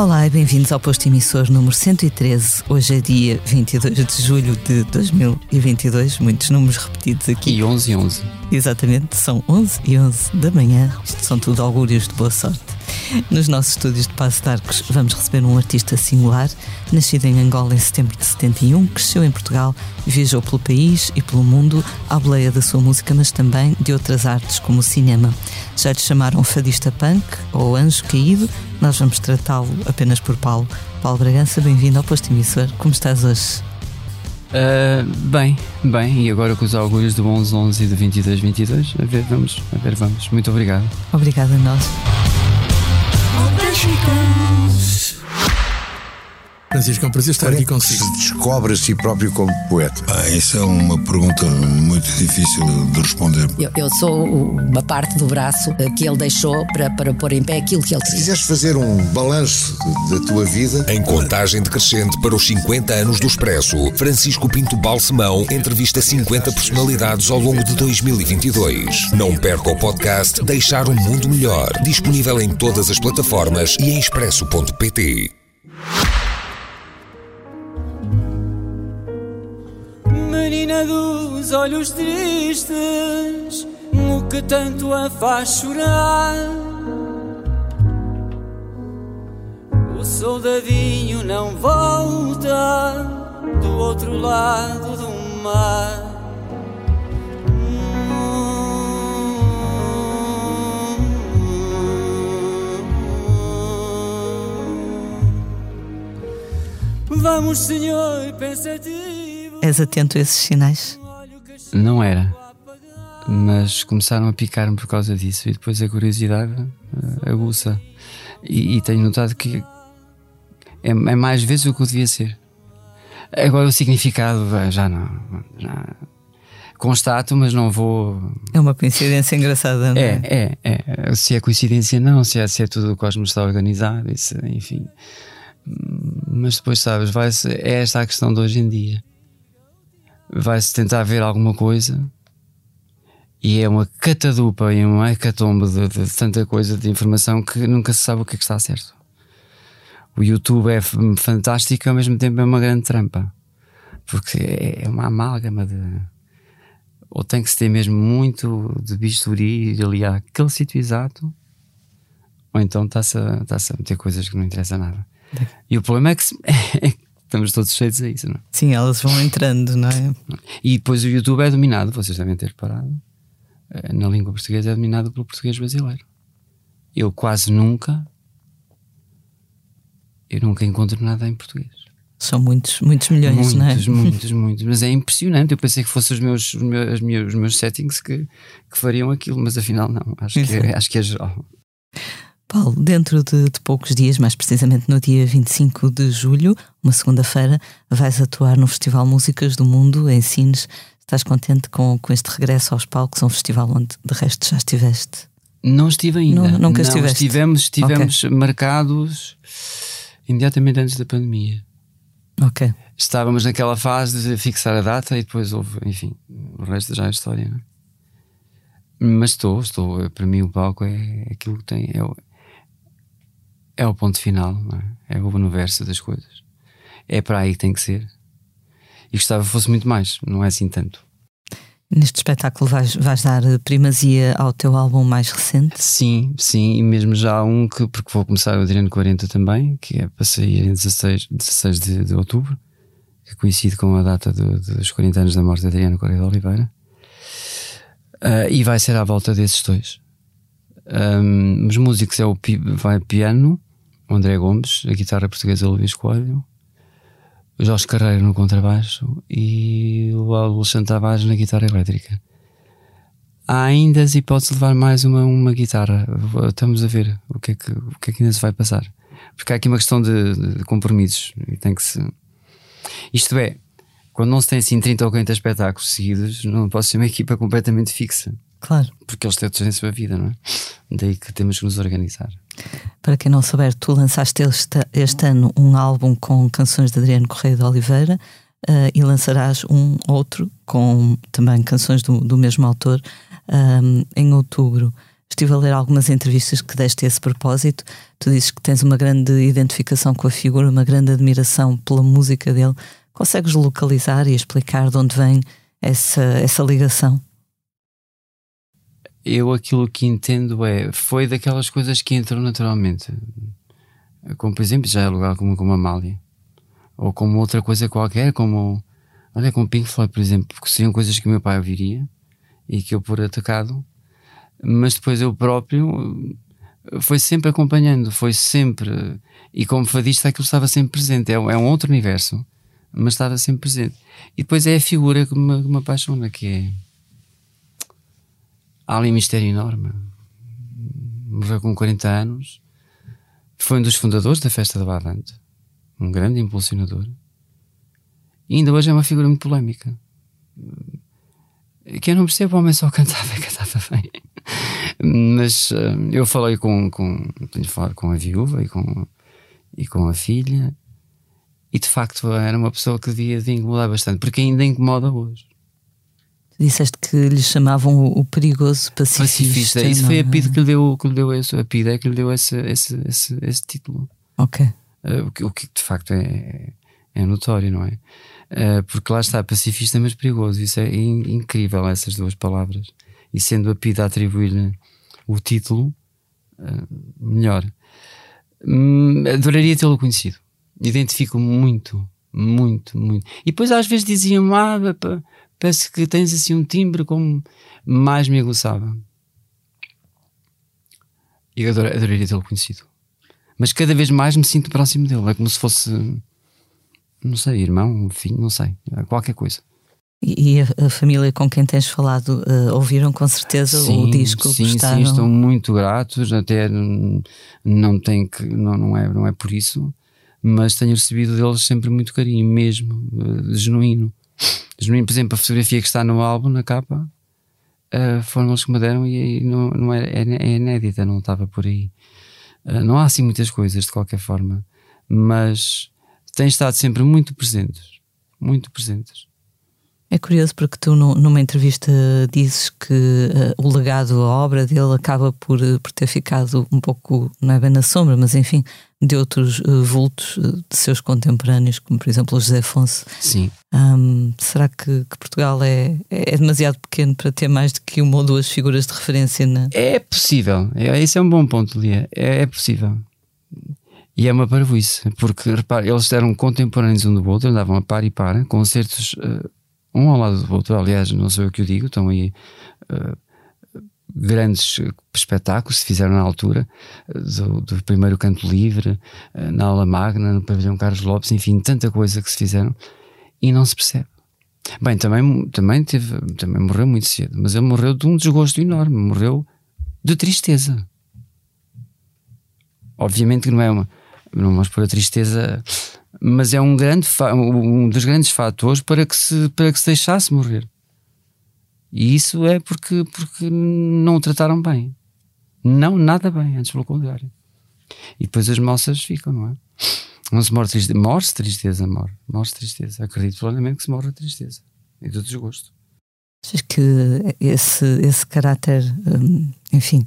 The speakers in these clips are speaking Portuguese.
Olá e bem-vindos ao posto emissor número 113. Hoje é dia 22 de julho de 2022, muitos números repetidos aqui. E 11 e 11. Exatamente, são 11 e 11 da manhã. Isto são tudo augúrios de boa sorte. Nos nossos estúdios de Passo de Arcos vamos receber um artista singular, nascido em Angola em setembro de 71, cresceu em Portugal, viajou pelo país e pelo mundo à boleia da sua música, mas também de outras artes como o cinema. Já lhe chamaram fadista punk ou anjo caído, nós vamos tratá-lo apenas por Paulo. Paulo Bragança, bem-vindo ao posto emissor. Como estás hoje? Uh, bem, bem, e agora com os augúrios do 11-11 e do 22-22, a ver, vamos, a ver, vamos. Muito obrigado. Obrigada a nós. 时光。Francisco, é um prazer estar aqui consigo. Se descobre a si próprio como poeta? Ah, essa é uma pergunta muito difícil de responder. Eu, eu sou uma parte do braço que ele deixou para, para pôr em pé aquilo que ele Se queria. quiseres fazer um balanço da tua vida, Em contagem decrescente para os 50 anos do Expresso, Francisco Pinto Balsemão entrevista 50 personalidades ao longo de 2022. Não perca o podcast Deixar um Mundo Melhor, disponível em todas as plataformas e em expresso.pt. dos olhos tristes, o que tanto a faz chorar? O soldadinho não volta do outro lado do mar. Vamos, senhor, pensativo. És atento a esses sinais? Não era, mas começaram a picar-me por causa disso e depois a curiosidade uh, aguça. E, e tenho notado que é, é mais vezes o que eu devia ser. Agora o significado eh, já não. Já constato, mas não vou. É uma coincidência engraçada, não é? É, é, é. Se é coincidência, não. Se é, se é tudo o cosmos está organizado, isso, enfim. Mas depois, sabes, vai é esta a questão de hoje em dia. Vai-se tentar ver alguma coisa e é uma catadupa e uma hecatombe de, de tanta coisa de informação que nunca se sabe o que é que está certo. O YouTube é fantástico e ao mesmo tempo é uma grande trampa. Porque é é uma amálgama de. Ou tem que se ter mesmo muito de bisturi e ali àquele sítio exato, ou então está-se a, está-se a meter coisas que não interessam nada. E o problema é que, se- é que estamos todos cheios a isso, não é? Sim, elas vão entrando, não é? E depois o YouTube é dominado, vocês devem ter reparado, eh, na língua portuguesa é dominado pelo português brasileiro. Eu quase nunca, eu nunca encontro nada em português. São muitos, muitos milhões, muitos, não é? muitos, muitos. Mas é impressionante. Eu pensei que fossem os meus, os meus, as minhas- os meus settings que, que fariam aquilo, mas afinal não. Acho que, é, acho que é geral. Paulo, dentro de, de poucos dias, mais precisamente no dia 25 de julho, uma segunda-feira, vais atuar no Festival Músicas do Mundo, em Sines. Estás contente com, com este regresso aos palcos, um festival onde de resto já estiveste? Não estive ainda. Nu- nunca Não, estiveste? Estivemos, estivemos marcados imediatamente antes da pandemia. Ok. Estávamos naquela fase de fixar a data e depois houve, enfim, o resto já é história, não é? Mas estou, estou. Para mim, o palco é aquilo que tem. É é o ponto final, é? É o universo das coisas. É para aí que tem que ser. E gostava que fosse muito mais, não é assim tanto. Neste espetáculo vais, vais dar eh, primazia ao teu álbum mais recente. Sim, sim, e mesmo já há um que, porque vou começar o Adriano 40 também, que é para sair em 16, 16 de, de outubro, que coincide com a data do- dos 40 anos da morte de Adriano Correia de Oliveira. Ah, e vai ser à volta desses dois. Um, os músicos é o pi- vai piano, o André Gomes, a guitarra portuguesa Luís Coelho, o Jorge Carreiro no contrabaixo e o Alexandre Tavares na guitarra elétrica. Há ainda as hipóteses de levar mais uma, uma guitarra. Estamos a ver o que, é que, o que é que ainda se vai passar. Porque há aqui uma questão de, de compromissos e tem que se. Isto é, quando não se tem assim 30 ou 40 espetáculos seguidos, não pode ser uma equipa completamente fixa. Claro. Porque eles têm a sua vida, não é? Daí que temos que nos organizar. Para quem não souber, tu lançaste este, este ano um álbum com canções de Adriano Correia de Oliveira uh, e lançarás um outro com também canções do, do mesmo autor um, em outubro. Estive a ler algumas entrevistas que deste esse propósito. Tu dizes que tens uma grande identificação com a figura, uma grande admiração pela música dele. Consegues localizar e explicar de onde vem essa, essa ligação? Eu aquilo que entendo é, foi daquelas coisas que entram naturalmente. Como por exemplo, já é lugar como, como a Mália. Ou como outra coisa qualquer, como, olha, como Pink Floyd, por exemplo, porque seriam coisas que meu pai ouviria e que eu por atacado, mas depois eu próprio foi sempre acompanhando, foi sempre, e como fadista aquilo estava sempre presente, é, é um outro universo, mas estava sempre presente. E depois é a figura que me, que me apaixona, que é há ali um mistério enorme. Morreu com 40 anos, foi um dos fundadores da Festa da Badante, um grande impulsionador, e ainda hoje é uma figura muito polémica que eu não percebo, o homem só cantava e cantava bem. Mas uh, eu falei com, com, com a viúva e com, e com a filha, e de facto era uma pessoa que devia de incomodar bastante, porque ainda incomoda hoje. Disseste que lhe chamavam o, perigoso pacifista. Pacifista, isso foi a PID é? que lhe deu, que lhe deu esse, a PID é que lhe deu esse, esse, esse, esse título. Ok. Uh, o, que, o que de facto é, é notório, não é? Uh, porque lá está, pacifista, mas perigoso. Isso é in incrível, essas duas palavras. E sendo a PIDA atribuir o título, uh, melhor. Hum, adoraria tê-lo conhecido. Identifico muito, muito, muito. E depois às vezes diziam: Ah, parece que tens assim um timbre como mais me aguçava. E eu ador adoraria tê-lo conhecido. Mas cada vez mais me sinto próximo dele. É como se fosse não sei, irmão, filho, não sei, qualquer coisa. E a, a família com quem tens falado uh, ouviram com certeza sim, o disco? Sim, gostaram? sim, estão muito gratos, até não tem que, não, não, é, não é por isso, mas tenho recebido deles sempre muito carinho, mesmo, uh, genuíno. Por exemplo, a fotografia que está no álbum, na capa, uh, foram eles que me deram e, e não, não é, é, é, inédita, não estava por aí. não há assim muitas coisas, de qualquer forma, mas têm estado sempre muito presentes. Muito presentes. É curioso porque tu, numa entrevista, dizes que uh, o legado, a obra dele acaba por, uh, por ter ficado um pouco, não é bem na sombra, mas enfim, de outros uh, vultos de seus contemporâneos, como por exemplo o José Afonso. Sim. Um, será que, que, Portugal é, é demasiado pequeno para ter mais do que uma ou duas figuras de referência? Na... É possível. É, esse é um bom ponto, Lia. É, é possível. E é uma parvoíce, porque repare, eles eram contemporâneos um do outro, andavam a par e par, concertos uh, um ao lado do outro. Aliás, não sei o que eu digo, estão aí uh, grandes espetáculos se fizeram na altura, do, do primeiro canto livre, uh, na aula magna, no pavilhão Carlos Lopes, enfim, tanta coisa que se fizeram e não se percebe. Bem, também, também, teve, também morreu muito cedo, mas ele morreu de um desgosto enorme, morreu de tristeza. Obviamente que não é uma não vamos pôr a tristeza, mas é um, grande um dos grandes fatores para que, se, para que se deixasse morrer. E isso é porque, porque não o trataram bem. Não, nada bem, antes pelo contrário. E depois as moças ficam, não é? Não se morre tristeza, morre-se tristeza, morre. Morre-se tristeza. Acredito plenamente que se morre a tristeza e do desgosto. Achas que esse, esse caráter, hum, enfim,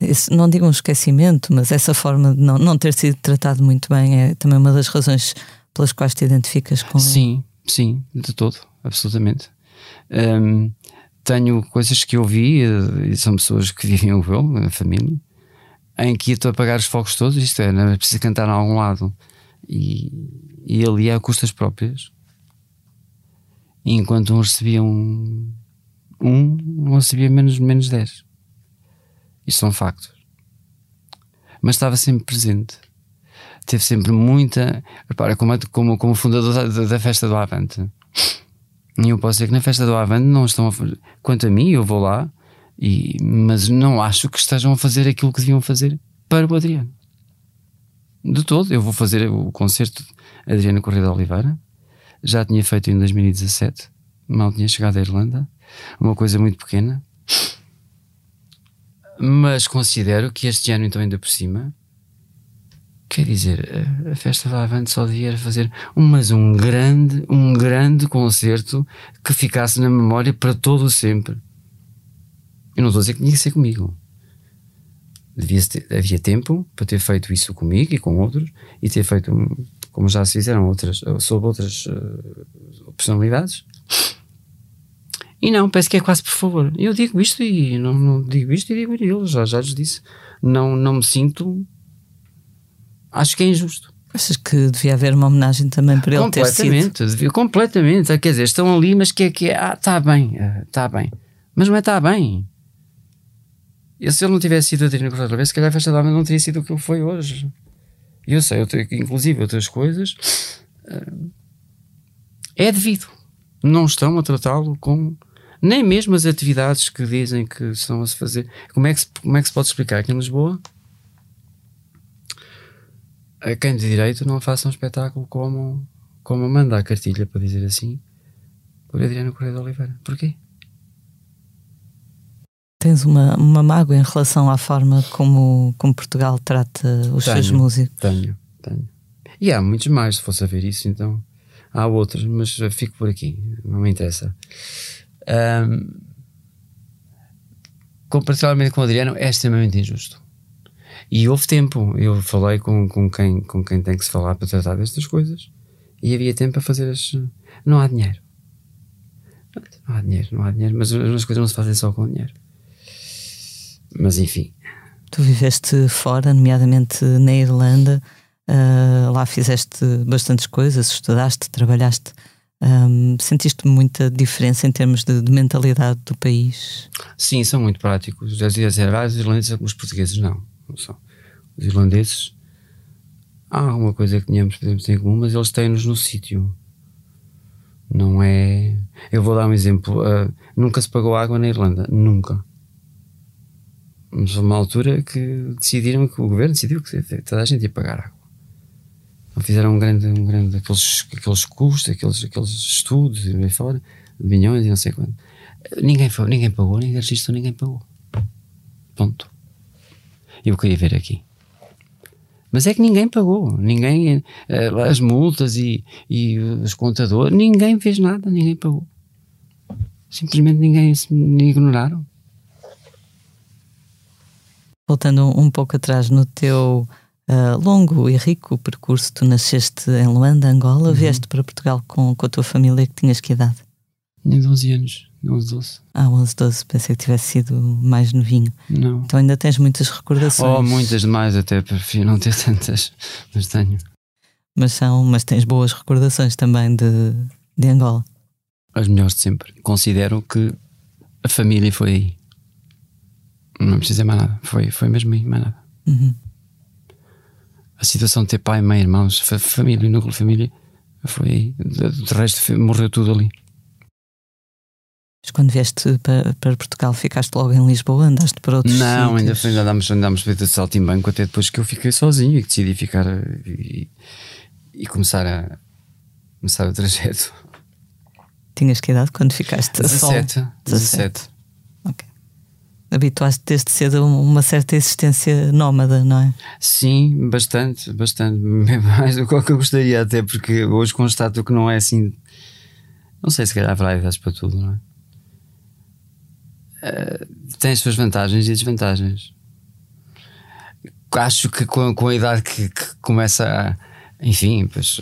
esse, não digo um esquecimento, mas essa forma de não, não ter sido tratado muito bem é também uma das razões pelas quais te identificas com Sim, ele. sim, de todo, absolutamente. Um, tenho coisas que eu vi, eh, e são pessoas que vivem o vê a família, em que ia-te apagar os focos todos, isto é, não é preciso cantar a algum lado. E, e ali é a custas próprias. E enquanto um recebia um, um recebia menos, menos 10. Isto são factos. Mas estava sempre presente. Teve sempre muita. Repara, como, como, como fundador da, da, festa do Avante. E eu posso dizer que na festa do Avante não estão a Quanto a mim, eu vou lá, e, mas não acho que estejam a fazer aquilo que deviam fazer para o Adriano. De todo, eu vou fazer o concerto Adriano Correia de Oliveira. Já tinha feito em 2017, mal tinha chegado à Irlanda, uma coisa muito pequena Mas considero que este ano, então, ainda por cima, quer dizer, a- festa da Avante só devia fazer um, mas um grande, um grande concerto que ficasse na memória para todo o sempre. Eu não estou a dizer que tinha que ser comigo. Devia ter, havia tempo para ter feito isso comigo e com outros e ter feito, como já se fizeram outras, sob outras eh, personalidades. E não, parece que é quase por favor. Eu digo isto e não, não digo isto e digo aquilo, já, já lhes disse. Não, não me sinto. Acho que é injusto. Achas que devia haver uma homenagem também para ele ter sido? completamente, devia- completamente. Quer dizer, estão ali, mas que é que é? Ah, está bem, está bem. Mas não é está bem. E se ele não tivesse sido Adriano Correia outra vez, se calhar a festa da não teria sido o que foi hoje. E eu sei, eu tenho- inclusive outras coisas, ah, é devido. Não estão a tratá-lo com. Nem mesmo as atividades que dizem que estão a se fazer. Como é que se, como é que se pode explicar que em Lisboa a quem de direito não faça um espetáculo como, como manda a cartilha, para dizer assim, por Adriano Correia de Oliveira? Porquê? Tens uma, uma mágoa em relação à forma como, como Portugal trata os seus Tenho. músicos? Tenho, tenho. E há muitos mais, se fosse a ver isso, então há outros, mas fico por aqui, não me interessa. Ahm, comparativamente com o Adriano, é extremamente injusto. E houve tempo, eu falei com, com, quem, com quem tem que se falar para tratar destas coisas, e havia tempo para fazer as. Não há dinheiro. Não há dinheiro, não há dinheiro, mas as coisas não se fazem só com dinheiro. Mas enfim, Tu viveste fora, nomeadamente na Irlanda, ah, lá fizeste bastantes coisas, estudaste, trabalhaste. Ahm, sentiste muita diferença em termos de, de mentalidade do país? Sim, são muito práticos. Dizia dizer, ah, os irlandeses os portugueses. Não, não são. Os irlandeses, há alguma coisa que tenhamos, podemos em comum, mas eles têm-nos no sítio. Não é. Eu vou dar um exemplo. ah, nunca se pagou água na Irlanda. Nunca. Mas uma altura que decidiram que o governo decidiu que toda a gente ia pagar água. Fizeram um grande, um grande aqueles, aqueles custos, aqueles, aqueles estudos e aí fora, milhões e não sei quanto. Ninguém, foi, ninguém pagou, ninguém registrou, ninguém pagou. Ponto. Eu queria ver aqui. Mas é que ninguém pagou. Ninguém. eh, As multas e, e os contadores, ninguém fez nada, ninguém pagou. Simplesmente ninguém se ignoraram. Voltando um pouco atrás no teu ah, longo e rico percurso, tu nasceste em Luanda, Angola, vieste para Portugal com, com a tua família que tinhas que idade? Tinha 12 anos, 11, 12. Ah, 11, 12, pensei que tivesse sido mais novinho. Não. Então ainda tens muitas recordações. Oh, muitas demais, até prefiro não ter tantas, mas tenho. Mas, são, mas tens boas recordações também de, de Angola. As melhores de sempre. Considero que a família foi aí. Não preciso dizer mais nada. Foi, foi mesmo aí, mais nada. Uhum. A situação de ter pai, mãe, irmãos, fa- família, núcleo de família, foi aí. De, resto, morreu tudo ali. Mas quando vieste para, para Portugal, ficaste logo em Lisboa, andaste para outros Não, ainda, sítios? ainda andámos, andámos de salto em banco até depois que eu fiquei sozinho e que decidi ficar e, e começar a começar o trajeto. Tinhas que idade quando ficaste a solo? 17. 17. Ok. Habituaste desde cedo a uma certa existência nómada, não é? Sim, bastante, bastante. Mais do que eu gostaria, até porque hoje constato que não é assim. Não sei se calhar haverá idades para tudo, não é? Eh, tem as suas vantagens e desvantagens. Acho que com, com a idade que, que começa a. Enfim, pois,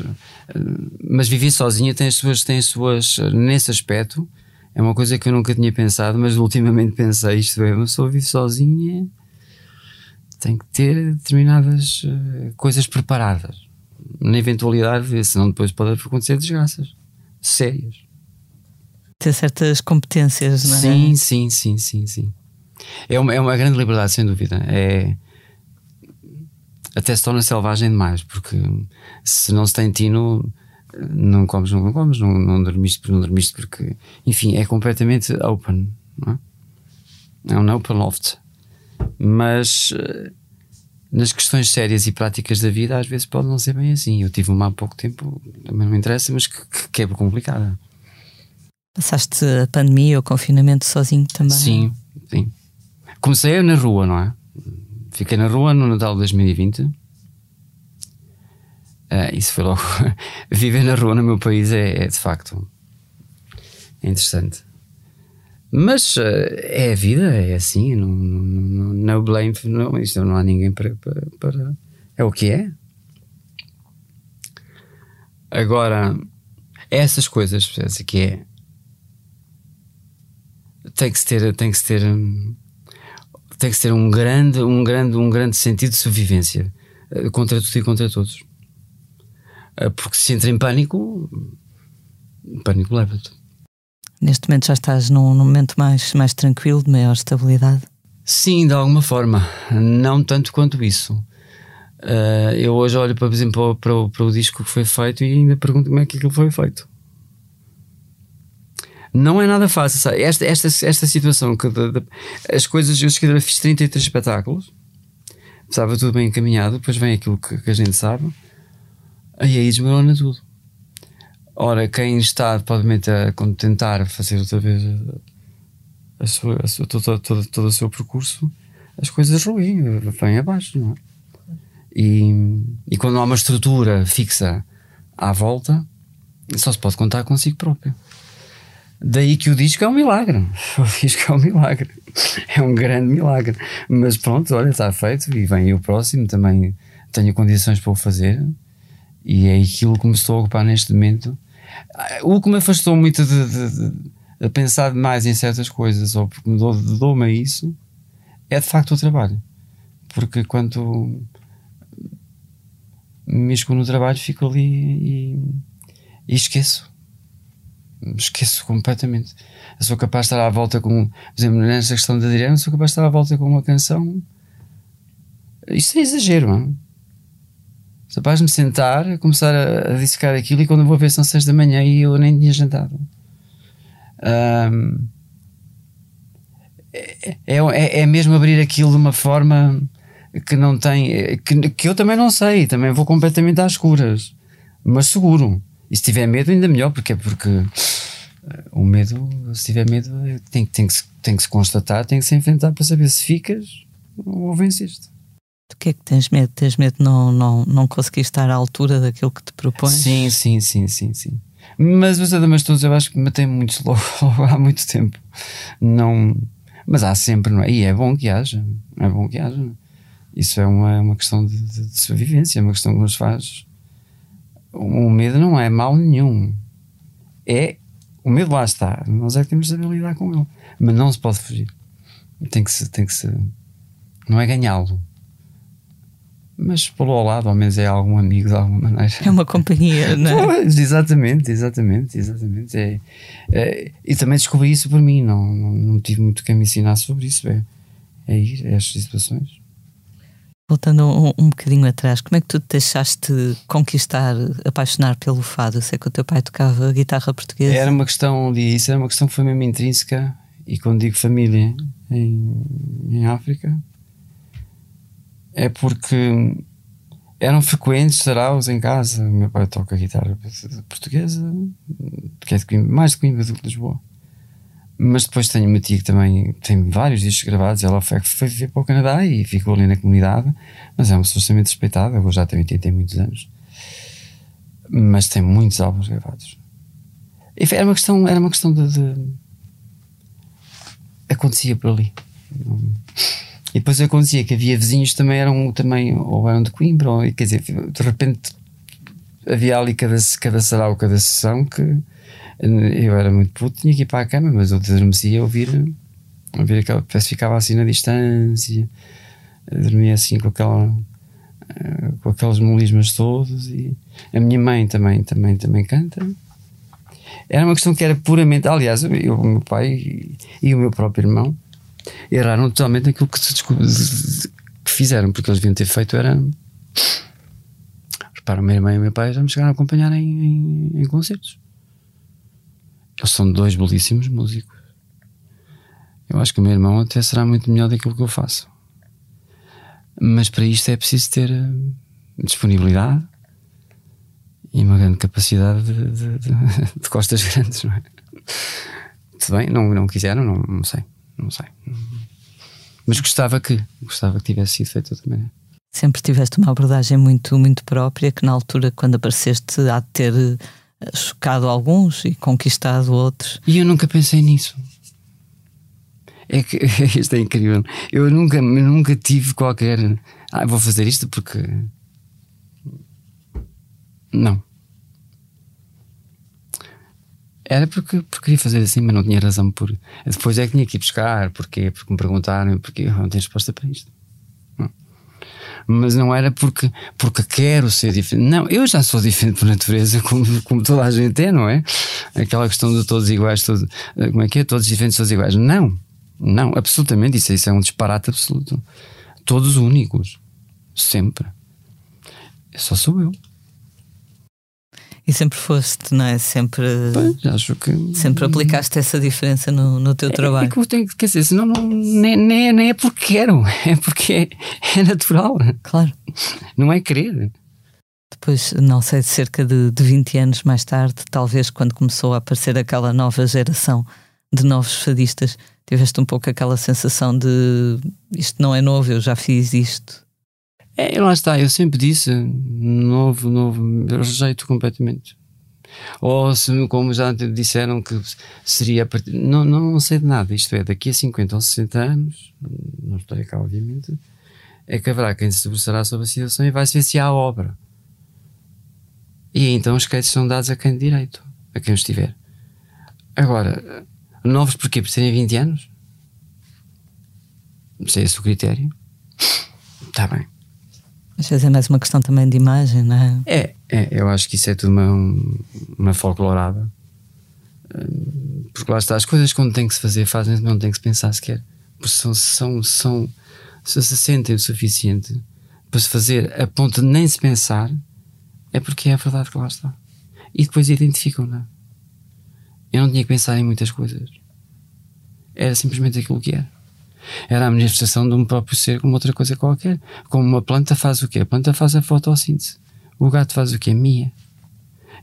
eh, mas viver sozinho tem as suas, tem as suas. Nesse aspecto, é uma coisa que eu nunca tinha pensado, mas ultimamente pensei: isto é, uma pessoa vive sozinha tem que ter determinadas eh, coisas preparadas na eventualidade, senão depois pode acontecer desgraças sérias. Ter certas competências, não é? Sim, sim, sim, sim, sim. É uma, é uma grande liberdade, sem dúvida. É, até se torna selvagem demais, porque se não se tem tino, não comes, não comes, não, não dormiste não dormiste, porque, enfim, é completamente open, não é? É um open loft. Mas eh, nas questões sérias e práticas da vida, às vezes pode não ser bem assim. Eu tive uma há pouco tempo, também não me interessa, mas que, que, que é complicada. Passaste a pandemia ou confinamento sozinho também? Sim, sim. comecei na rua, não é? Fiquei na rua no Natal de 2020. Uh, isso foi logo. Viver na rua no meu país é, é de facto é interessante. Mas uh, é a vida, é assim, não, não, não blame, não, isto não há ninguém para, para, para, É o que é. Agora, essas coisas, que é. Tem que se ter, tem que se ter, tem que ter um grande, um grande, um grande sentido de sobrevivência uh, contra tudo e contra todos. Uh, porque se entra em pânico, pânico leva-te. Neste momento já estás num, num momento mais, mais tranquilo, de maior estabilidade? Sim, de alguma forma. Não tanto quanto isso. Uh, eu hoje olho, por exemplo, para o, para o disco que foi feito e ainda pergunto como é que aquilo foi feito. Não é nada fácil, sabe? Esta, esta, esta situação que de, de, as coisas, eu escrevi, fiz 33 espetáculos, estava tudo bem encaminhado, depois vem aquilo que, que a gente sabe, e aí desmorona tudo. Ora, quem está provavelmente a tentar fazer outra vez a sua, a sua, todo, todo, todo o seu percurso, as coisas ruins vêm abaixo, não é? E, e quando há uma estrutura fixa à volta, só se pode contar consigo próprio. Daí que o disco é um milagre. O disco é um milagre. É um grande milagre. Mas pronto, olha, está feito e vem o próximo. Também tenho condições para o fazer. E é aquilo que me estou a ocupar neste momento. O que me afastou muito de, de, de pensar mais em certas coisas, ou porque me dou-me dou a isso, é de facto o trabalho. Porque quando me escondo no trabalho, fico ali e, e esqueço. Esqueço completamente. Eu sou capaz de estar à volta com, por exemplo, nesta questão da Adriana, sou capaz de estar à volta com uma canção. Isso é exagero, não capaz de me sentar, começar a, a dissecar aquilo e quando vou ver são seis da manhã e eu nem tinha jantado. Um, é, é, é, mesmo abrir aquilo de uma forma que não tem. Que, que eu também não sei, também vou completamente às escuras, mas seguro. E se tiver medo, ainda melhor, porque é porque eh, o medo, se tiver medo, tem, tem, que, tem que se constatar, tem que se enfrentar para saber se ficas ou venceste. Do que é que tens medo? Tens medo de não, não, não conseguir estar à altura daquilo que te propões? Sim, sim, sim, sim, sim. Mas os Adamas todos eu acho que matei muitos logo, há muito tempo. Não, mas há sempre, não é? E é bom que haja, é bom que haja. Isso é uma, uma questão de, de, de sobrevivência, é uma questão que nos faz. O medo não é mal nenhum. É. O medo lá está. Nós é que temos de saber lidar com ele. Mas não se pode fugir. Tem que se. Tem que se não é ganhá-lo mas pelo ao lado, ao menos é algum amigo de alguma maneira. É uma companhia, não é? Pois, exatamente, exatamente, exatamente. É, é, e também descobri isso por mim, não, não, não tive muito que me ensinar sobre isso. É, é ir a estas situações. Voltando um, um bocadinho atrás, como é que tu te deixaste conquistar, apaixonar pelo fado? Eu sei que o teu pai tocava guitarra portuguesa. Era uma questão isso, era uma questão que foi mesmo intrínseca. E quando digo família em, em África, é porque eram frequentes saraus em casa. Meu pai toca guitarra portuguesa, que é de Coimbra, mais de Coimbra do que de Lisboa. Mas depois tenho uma tia que também tem vários discos gravados. Ela foi, foi viver para o Canadá e ficou ali na comunidade. Mas é uma pessoa extremamente respeitada. Agora já tem 80 e muitos anos. Mas tem muitos álbuns gravados. E era uma questão, era uma questão de, de... acontecia por ali. E depois acontecia que havia vizinhos que também eram, também, ou eram de Coimbra, ou, quer dizer, de repente havia ali cada, cada sarau, cada sessão que eu era muito puto, tinha que ir para a cama, mas eu adormecia a ouvir, ouvir aquela, que ficava assim na distância, dormia assim com aquela eh, com aqueles molismas todos e a minha mãe também, também, também canta. Era uma questão que era puramente, aliás, eu, o meu pai e o meu próprio irmão erraram totalmente naquilo que, que fizeram, porque eles deviam ter feito era. Repara, meu irmão e meu pai já me chegaram a acompanhar em, em, em concertos. Eles são dois belíssimos músicos. Eu acho que o meu irmão até será muito melhor daquilo que eu faço. Mas para isto é preciso ter eh, disponibilidade e uma grande capacidade de, de, de, de costas grandes, não é? Tudo bem, não, não quiseram, não, não sei. Não sei. Mas gostava que, gostava que tivesse sido feito de outra maneira. Sempre tiveste uma abordagem muito, muito própria, que na altura, quando apareceste, há de ter eh, chocado alguns e conquistado outros. E eu nunca pensei nisso. É que isto é incrível. Eu nunca, nunca tive qualquer. Ah, vou fazer isto porque. Não. Era porque, porque queria fazer assim, mas não tinha razão por. Depois é que tinha que ir buscar, porquê? Porque me perguntaram, porque não tenho resposta para isto. Não. Mas não era porque, porque quero ser diferente. Não, eu já sou diferente por natureza, como, como toda a gente é, não é? Aquela questão de todos iguais, todo, como é que é? Todos diferentes, todos iguais. Não, não, absolutamente. Isso, isso é um disparate absoluto. Todos únicos. Sempre. Só sou eu. E sempre foste, não é? Sempre. Pois, acho que. Sempre aplicaste essa diferença no, no teu É, trabalho. é que eu tenho, quer dizer, senão não, nem, nem, nem é porque quero, é porque é, é natural. Claro. Não é querer. Depois, não sei, de cerca de, de 20 anos mais tarde, talvez quando começou a aparecer aquela nova geração de novos fadistas, tiveste um pouco aquela sensação de isto não é novo, eu já fiz isto. É, lá está, eu sempre disse, novo, novo, rejeito completamente. Ou se, como já disseram que seria a partir. Não, não, não sei de nada, isto é, daqui a 50 ou 60 anos, não estou cá, obviamente, é que haverá quem se debruçará sobre a situação e vai se ver se há obra. E então os créditos são dados a quem de direito, a quem os tiver. Agora, novos porquê? Por serem 20 anos? Se é esse o critério? Está bem. Às vezes é mais uma questão também de imagem, não é? É, é eu acho que isso é tudo uma, uma folclorada. Hum, Porque lá está, as coisas quando tem que se fazer, fazem não tem que se pensar sequer. Porque são, são, são, se se sentem o suficiente para se fazer a ponto de nem se pensar, é porque é a verdade que lá está. E depois identificam, não é? Eu não tinha que pensar em muitas coisas. Era simplesmente aquilo que era. Era a manifestação de um próprio ser como outra coisa qualquer. Como uma planta faz o quê? A planta faz a fotossíntese. O gato faz o quê? Mia.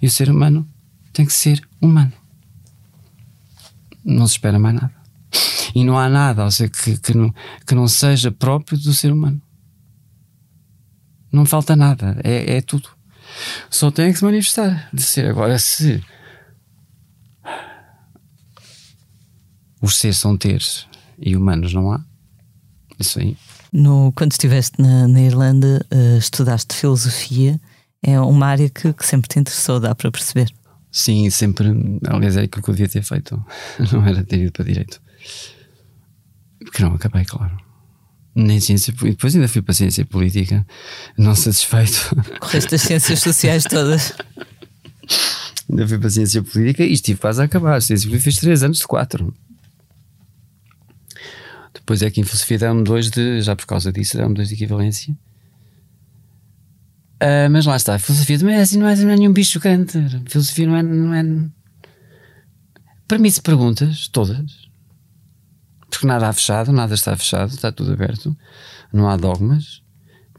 E o ser humano tem que ser humano. Não se espera mais nada. E não há nada, ou seja, que, que, não, que não seja próprio do ser humano. Não falta nada. É, é tudo. Só tem que se manifestar de ser. Agora, se os seres são teres e humanos não há, isso aí. No, quando estiveste na, na Irlanda, eh, estudaste filosofia. É uma área que, que sempre te interessou, dá para perceber. Sim, sempre. Aliás, é aquilo que eu devia ter feito. Não era ter ido para direito. Porque não acabei, claro. Nem ciência. Depois ainda fui para ciência política, não satisfeito. Correste as ciências sociais todas. ainda fui para ciência política e estive quase a acabar. Ciência política fiz 3 anos de 4. Depois é que em filosofia deram-me dois de. Já por causa disso, deram-me dois de equivalência. Ah, mas lá está, filosofia também é assim, não é, não é nenhum bicho grande. Filosofia não é, não é. Permite perguntas, todas. Porque nada há fechado, nada está fechado, está tudo aberto, não há dogmas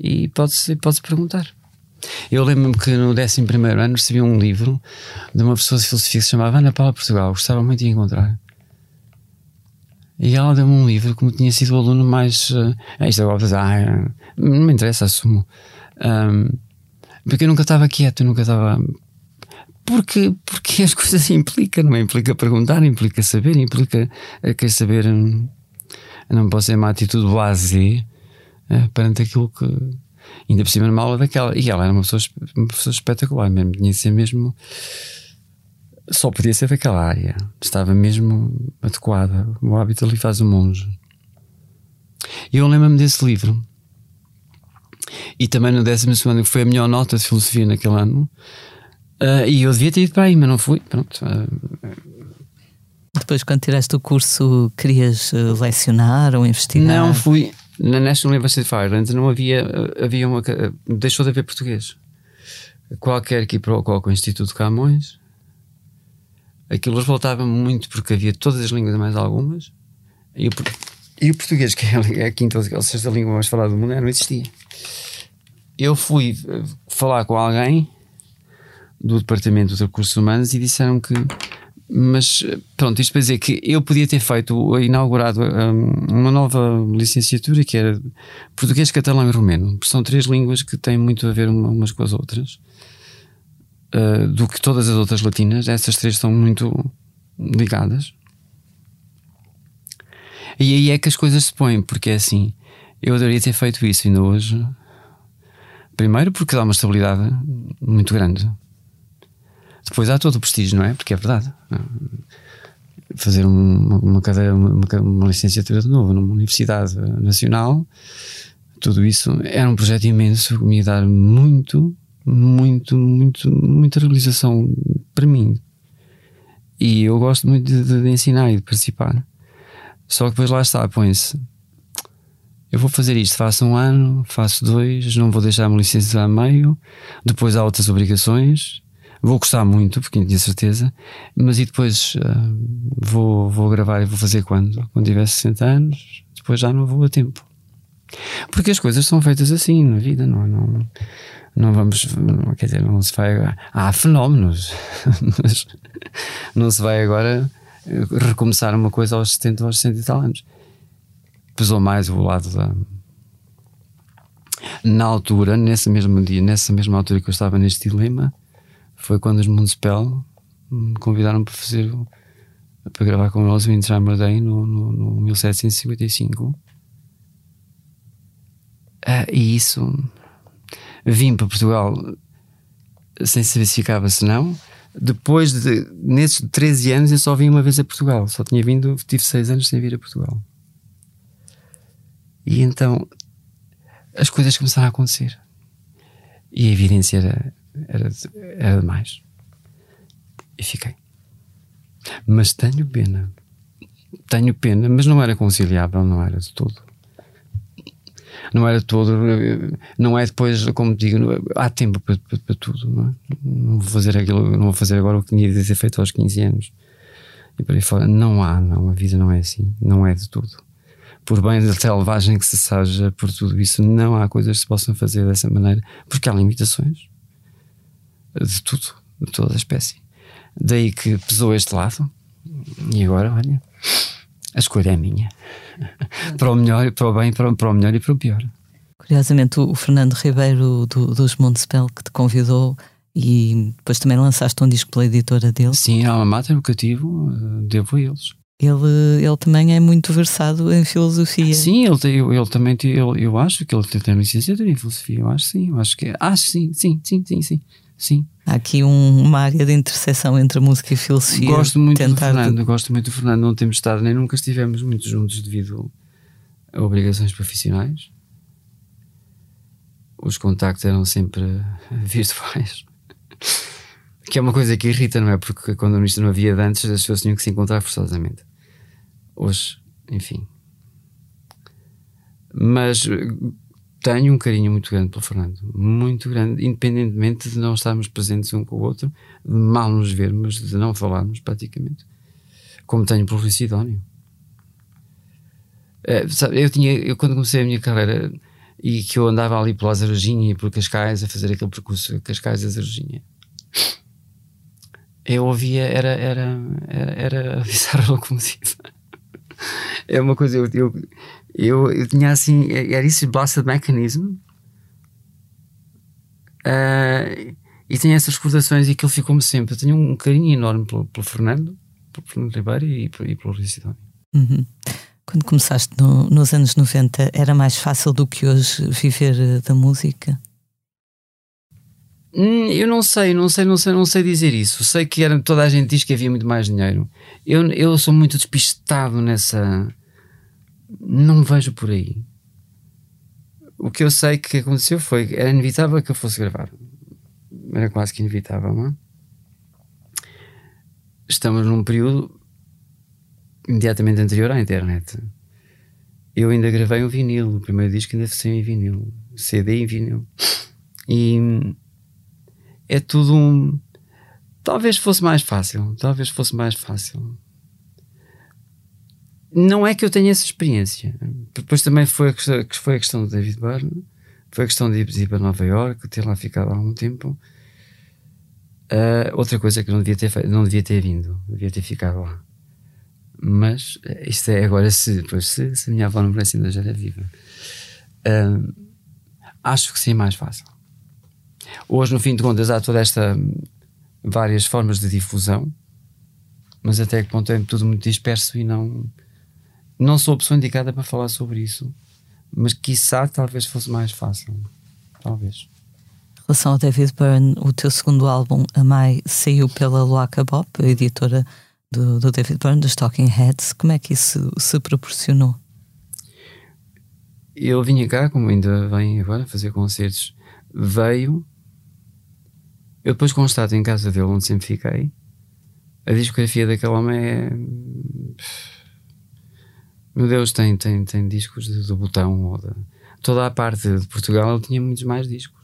e pode-se pode perguntar. Eu lembro-me que no 11 ano recebi um livro de uma pessoa de filosofia que se chamava Ana Paula Portugal, gostava muito de encontrar. E ela deu-me um livro, como tinha sido o aluno mais. Uh, isto agora, ah, não me interessa, assumo. Um, porque eu nunca estava quieto, nunca estava. Porque, porque as coisas implicam, não é? Implica perguntar, implica saber, implica uh, quer saber. Um, não posso ser uma atitude blasé uh, perante aquilo que. Ainda por cima numa aula daquela. E ela era uma pessoa, uma pessoa espetacular, mesmo. Tinha de ser mesmo. Só podia ser daquela área. Estava mesmo adequada. O hábito ali faz o monge. E eu lembro-me desse livro. E também no décimo segundo, que foi a melhor nota de filosofia naquele ano. Uh, e eu devia ter ido para aí, mas não fui. Pronto. Uh, Depois, quando tiraste o curso, querias uh, lecionar ou investigar? Não fui. Na National University of Ireland não havia, havia uma. Deixou de haver português. Qualquer que ir para o Instituto Camões. Aquilo voltava muito porque havia todas as línguas, mais algumas. E o, e o português, que é a quinta ou sexta língua mais falada do mundo, não existia. Eu fui falar com alguém do Departamento de Recursos Humanos e disseram que Mas pronto, isto para dizer que eu podia ter feito, inaugurado um, uma nova licenciatura que era português, catalão e romeno. São três línguas que têm muito a ver umas com as outras. Uh, do que todas as outras latinas, essas três são muito ligadas. E aí é que as coisas se põem, porque é assim, eu adoraria ter feito isso ainda hoje. Primeiro porque dá uma estabilidade muito grande. Depois há todo o prestígio, não é? Porque é verdade. Fazer uma, uma cadeira, uma, uma licenciatura de novo numa universidade nacional, tudo isso era um projeto imenso que me ia dar muito, muito, muito, muita realização para mim. E eu gosto muito de, de, de ensinar e de participar. Só que depois lá está, põe-se. Eu vou fazer isto, faço um ano, faço dois, não vou deixar-me licenciar a meio, depois há outras obrigações, Vou gostar muito, porque tinha certeza, mas e depois uh, vou, vou gravar e vou fazer quando? Quando tiver 60 anos, depois já não vou a tempo. Porque as coisas são feitas assim na vida, não, não, não vamos, quer dizer, não se vai. Há fenómenos, mas não se vai agora recomeçar uma coisa aos 70 ou aos 60 e tal anos. Pesou mais o lado da. Na altura, nesse mesmo dia, nessa mesma altura que eu estava neste dilema, foi quando os Municipal me convidaram para fazer para gravar com eles o Day no, no, no 1755 ah, e isso vim para Portugal sem saber se ficava se não depois de nesses 13 anos eu só vim uma vez a Portugal só tinha vindo, tive 6 anos sem vir a Portugal e então as coisas começaram a acontecer e a evidência era era, era demais. E fiquei. Mas tenho pena. Tenho pena, mas não era conciliável, não era de todo. Não era todo. Não é depois, como digo, há tempo para, para, para tudo, não é? Não vou fazer aquilo, não vou fazer agora o que tinha de ter feito aos 15 anos. E por aí fora. Não há, não. A vida não é assim. Não é de tudo. Por bem da selvagem que se seja, por tudo isso, não há coisas que se possam fazer dessa maneira, porque há limitações de tudo, de toda a espécie. Daí que pesou este lado, e agora, olha, a escolha é minha. para o melhor, para o bem, para o, para o melhor e para o pior. Curiosamente, o, Fernando Ribeiro do, dos Montespel que te convidou e depois também lançaste um disco pela editora dele. Sim, Alma Mater Educativo, eh, devo a eles. Ele, ele também é muito versado em filosofia. Sim, ele, tem, ele também ele, eu acho que ele tem licenciatura em filosofia, eu acho sim, eu acho que acho sim, sim, sim, sim, sim. Sim. Há aqui um, uma área de interseção entre música e filosofia. Gosto muito tentar... do Fernando, gosto muito do Fernando. Não temos estado nem nunca estivemos muito juntos devido a obrigações profissionais. Os contactos eram sempre virtuais. Que é uma coisa que irrita, não é? Porque quando isto não havia de antes, as pessoas tinham que se encontrar forçosamente. Hoje, enfim. Mas tenho um carinho muito grande pelo Fernando, muito grande, independentemente de não estarmos presentes um com o outro, de mal nos vermos, de não falarmos praticamente, como tenho pelo Rui Sidónio. É, sabe, eu tinha, eu quando comecei a minha carreira e que eu andava ali pela Azarujinha e por Cascais a fazer aquele percurso Cascais Azarujinha, eu ouvia, era, era, era, era a bizarra locomotiva. É uma coisa, eu, eu eu, eu tinha assim, era isso, Blasted Mechanism. Uh, e tinha essas recordações e aquilo ficou-me sempre. Eu tenho um carinho enorme pelo, pelo Fernando, pelo Fernando Ribeiro e, e pelo Sidónio. Uhum. Quando começaste no, nos anos 90, era mais fácil do que hoje viver eh, da música? Hum, eu não sei, não sei, não sei, não sei dizer isso. Sei que era, toda a gente diz que havia muito mais dinheiro. Eu, eu sou muito despistado nessa não vejo por aí. O que eu sei que aconteceu foi era inevitável que eu fosse gravar. Era quase que inevitável, não é? Estamos num período imediatamente anterior à internet. Eu ainda gravei um vinil, o primeiro disco ainda foi em vinil, CD em vinil. E é tudo um. Talvez fosse mais fácil, talvez fosse mais fácil não é que eu tenha essa experiência. Depois também foi a questão, foi a questão do David Byrne, foi a questão de ir para Nova York, ter lá ficado há algum tempo. Uh, outra coisa que não devia ter não devia ter vindo, devia ter ficado lá. Mas eh, isto é agora se, pois, se, se a minha avó não parece ainda já era viva. Uh, acho que sim, mais fácil. Hoje, no fim de contas, há toda esta várias formas de difusão, mas até que ponto é tudo muito disperso e não não sou a pessoa indicada para falar sobre isso, mas quiçá talvez fosse mais fácil. Talvez. Em relação ao David Byrne, o teu segundo álbum, A Mai, saiu pela Loaca Bop, a editora do, do David Byrne, dos Talking Heads. Como é que isso se proporcionou? Eu vinha cá, como ainda vem agora, fazer concertos. Veio. Eu depois constato em casa dele, onde sempre fiquei. A discografia daquele homem é meu Deus, tem, tem, tem discos do Botão ou da. Toda a parte de Portugal ele tinha muitos mais discos.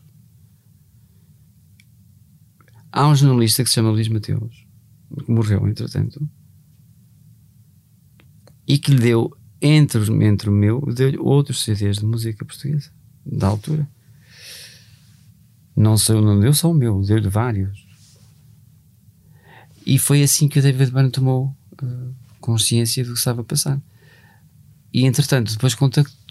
Há um jornalista que se chama Luís Mateus, que morreu entretanto, e que lhe deu, entre, entre o meu, deu-lhe outros CDs de música portuguesa, da altura. Não, sei, não deu só o meu, deu-lhe vários. E foi assim que o David Byrne tomou uh, consciência do que estava a passar. E entretanto, depois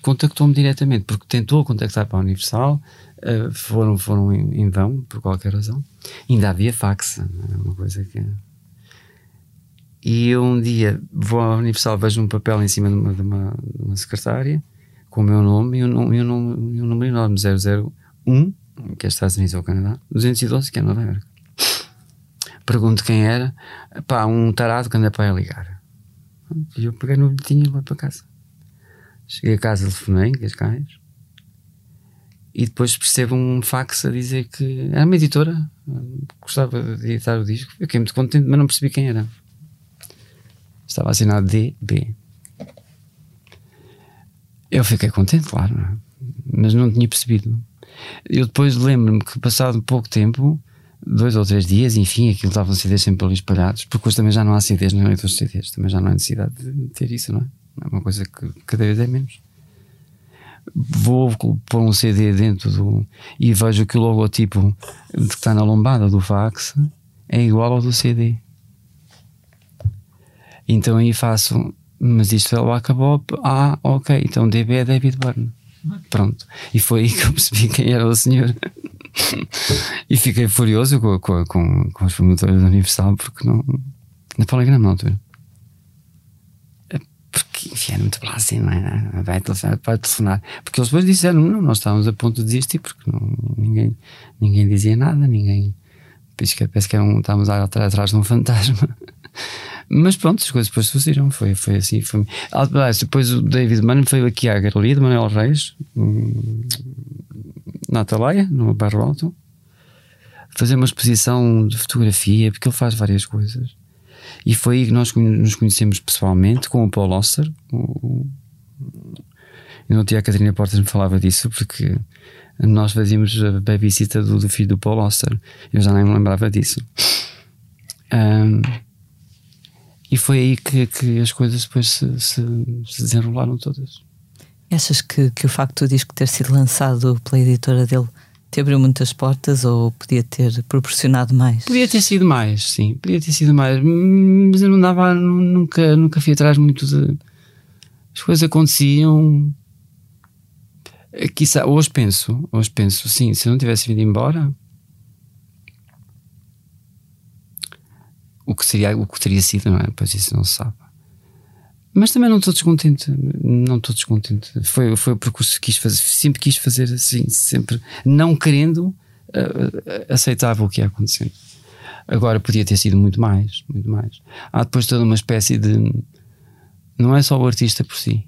contactou-me diretamente, porque tentou contactar para a Universal, uh, foram, foram em, em, vão, por qualquer razão. Ainda havia fax, é uma coisa que. E eu um dia vou à Universal, vejo um papel em cima de uma, de uma, de uma secretária com o meu nome e um, um, um, um número enorme, 001, que é Estados Unidos ou Canadá, 212, que é Nova Iorque. Pergunto quem era, pá, um tarado que anda para ligar. E eu peguei no bilhetinho e vou para casa. Cheguei a casa, telefonei, Cascais, e depois percebo um fax a dizer que era uma editora, gostava de editar o disco. Eu fiquei muito contente, mas não percebi quem era. Estava assinado DB. Eu fiquei contente, claro, é? mas não tinha percebido. Eu depois lembro-me que, passado pouco tempo, dois ou três dias, enfim, aquilo estavam CDs sempre ali espalhados, porque hoje também já não há CDs, não é dos CDs, também já não há necessidade de ter isso, não é? É uma coisa que cada vez é menos. Vou pôr um CD dentro do. e vejo que o logotipo que está na lombada do fax é igual ao do CD. Então aí faço. Mas isto é o acabou. Ah, ok. Então DB é David Byrne. Pronto. E foi aí que eu percebi quem era o senhor. e fiquei furioso com, com, com, com os promotores da Universal porque não. Na Poligrama na altura enfim, era muito blasé, não é? Vai telefonar, pode telefonar. Porque eles depois disseram: não, nós estávamos a ponto de desistir, porque não, ninguém, ninguém dizia nada, ninguém. Parece que, parece que é um, estávamos atrás de um fantasma. Mas pronto, as coisas depois sucederam. Foi, foi assim. Foi... Depois o David Mann veio aqui à Galeria de Manuel Reis, na Atalaia, no Barro Alto, fazer uma exposição de fotografia, porque ele faz várias coisas. E foi aí que nós nos conhecemos pessoalmente com o Paul Oster. O, e no dia a Catarina Portas me falava disso porque nós fazíamos a babysitter do, do filho do Paul Oster. Eu já nem me lembrava disso. Um, e foi aí que, que as coisas depois se, se, se desenrolaram todas. Achas que, que o facto do disco ter sido lançado pela editora dele te abriu muitas portas ou podia ter proporcionado mais? Podia ter sido mais, sim, podia ter sido mais, mas eu não dava, nunca, nunca fui atrás muito de. As coisas aconteciam. Quizá, hoje penso, hoje penso, sim, se eu não tivesse vindo embora, o que seria, o que teria sido, não é? Pois isso não se sabe. Mas também não estou descontente, não estou descontente. Foi, foi o percurso que quis fazer, sempre quis fazer assim, sempre não querendo, uh, aceitava o que ia acontecendo. Agora podia ter sido muito mais, muito mais. Há depois toda uma espécie de. Não é só o artista por si.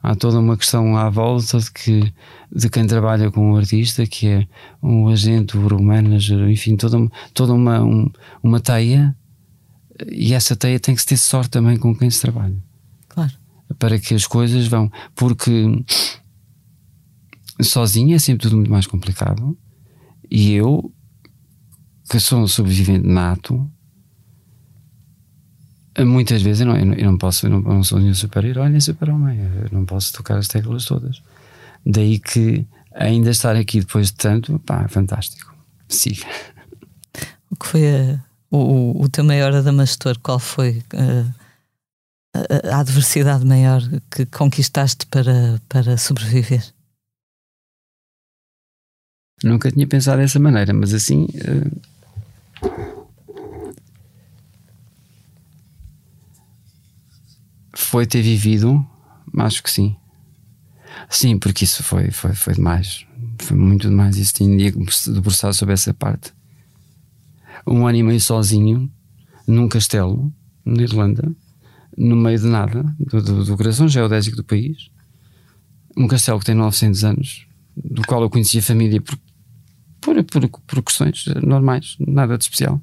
Há toda uma questão à volta de, que, de quem trabalha com o artista, que é um agente, o manager, enfim, toda, toda uma, um, uma teia e essa teia tem que se ter sorte também com quem se trabalha. Claro. Para que as coisas vão. Porque sozinho é sempre tudo muito mais complicado. E eu, que sou um sobrevivente nato, muitas vezes eu não, eu não posso, eu não, eu não sou nenhum super-herói nem super-homem. Eu não posso tocar as teclas todas. Daí que ainda estar aqui depois de tanto, pá, fantástico. Siga. foi a, o, o teu maior adamastor? Qual foi a, a, a adversidade maior que conquistaste para, para sobreviver? Nunca tinha pensado dessa maneira, mas assim. Uh, foi ter vivido, acho que sim. Sim, porque isso foi, foi, foi demais. Foi muito demais. Isso tinha que debruçar sobre essa parte. Um ano e meio sozinho, num castelo, na Irlanda, no meio de nada, do, do, do coração geodésico do país. Um castelo que tem 900 anos, do qual eu conhecia a família por, por, por, por questões normais, nada de especial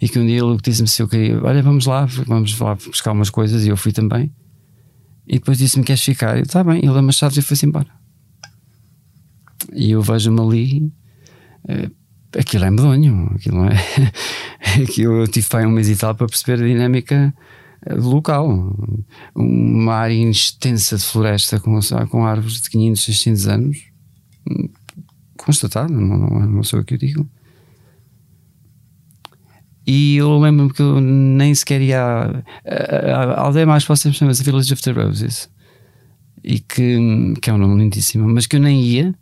e que um dia ele disse-me se eu queria, olha, vamos lá, vamos lá buscar umas coisas, e eu fui também. E depois disse-me: Queres ficar? Está bem, ele deu-me as chaves e foi-se embora. E eu vejo-me ali, uh, aquilo é medonho, aquilo é. aquilo eu tive para um mês e tal para perceber a dinâmica eh, local. Uma área extensa de floresta com, com árvores de 500, 600 anos, hum, constatado, não, não, não sou o que eu digo. E eu lembro-me que eu nem sequer ia. A, a, aldeia mais próxima chama-se Village of the Roses. E que, que é um nome lindíssimo, mas que eu nem ia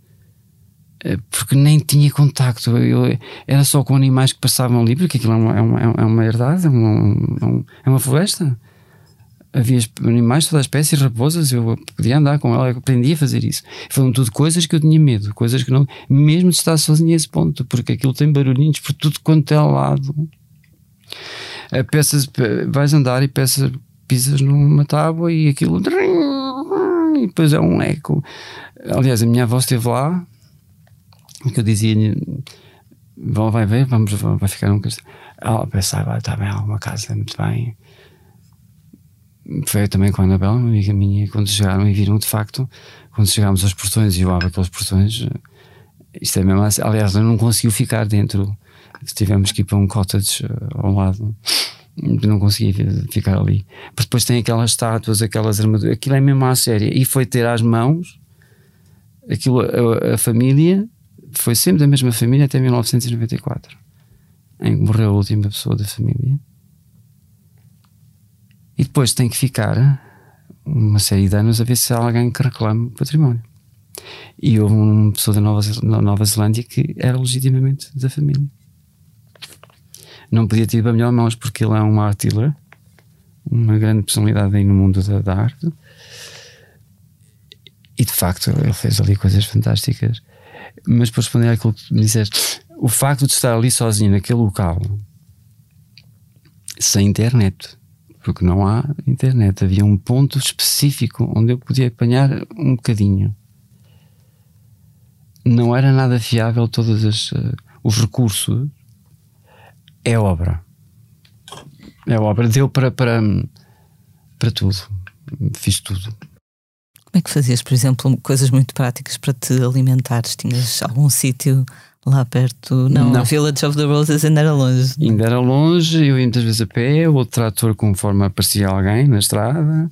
porque nem tinha contacto. Eu, era só com animais que passavam ali, porque aquilo é uma, é uma, é uma herdade, é uma, é uma floresta. Havia animais de toda a espécie, raposas, eu podia andar com ela, aprendi a fazer isso. Foram tudo coisas que eu tinha medo, coisas que não. Mesmo de estar sozinho a esse ponto, porque aquilo tem barulhinhos por tudo quanto é lado a peças, vais andar e peças, pisas numa tábua e aquilo e depois é um eco. Aliás, a minha avó esteve lá, que eu dizia vão, vai ver, vamos, vai ficar um castelo. Ela pensava, está bem, uma casa, muito bem. Foi também com a Anabela, uma amiga minha, quando chegaram e viram de facto, quando chegámos aos portões e eu abro aqueles portões, isto é mesmo assim. Aliás, eu não consegui ficar dentro tivemos que ir para um cottage uh, ao lado não conseguia ficar ali. Mas depois tem aquelas estátuas, aquelas armaduras, aquilo é mesmo à séria. E foi ter às mãos aquilo, a, a, família, foi sempre da mesma família até 1994, em que morreu a última pessoa da família. E depois tem que ficar uma série de anos a ver se há alguém que reclame o património. E houve uma pessoa da Nova, Nova Zelândia que era legitimamente da família não podia ter ido a melhor mãos porque ele é um art dealer, uma grande personalidade aí no mundo da, da arte. E de facto ele fez ali coisas fantásticas. Mas para responder àquilo que me disseste, o facto de estar ali sozinho naquele local, sem internet, porque não há internet, havia um ponto específico onde eu podia apanhar um bocadinho. Não era nada fiável todos os, uh, os recursos é obra. É obra. Deu para, para, para tudo. Fiz tudo. Como é que fazias, por exemplo, coisas muito práticas para te alimentares? Tinhas algum sítio lá perto? Não, não. Village of the Roses ainda era longe. Ainda era longe, eu ia muitas vezes a pé, ou trator conforme aparecia alguém na estrada,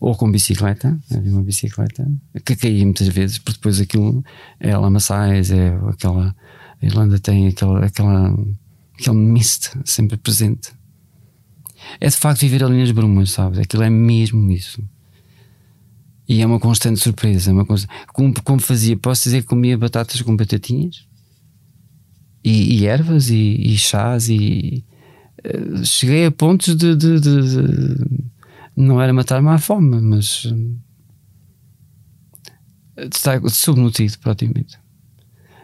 ou com bicicleta. Havia uma bicicleta que caía muitas vezes, porque depois aquilo é lamaçais, é aquela. A Irlanda tem aquela, aquela aquele mist sempre presente. É de facto viver ali nas brumas, sabes? Aquilo é mesmo isso. E é uma constante surpresa. É uma constante... Como, como fazia? Posso dizer que comia batatas com batatinhas? E, e ervas e, e, chás e. Uh, cheguei a pontos de, de, de, de não era matar-me à fome, mas. Uh, estar subnutrido, praticamente.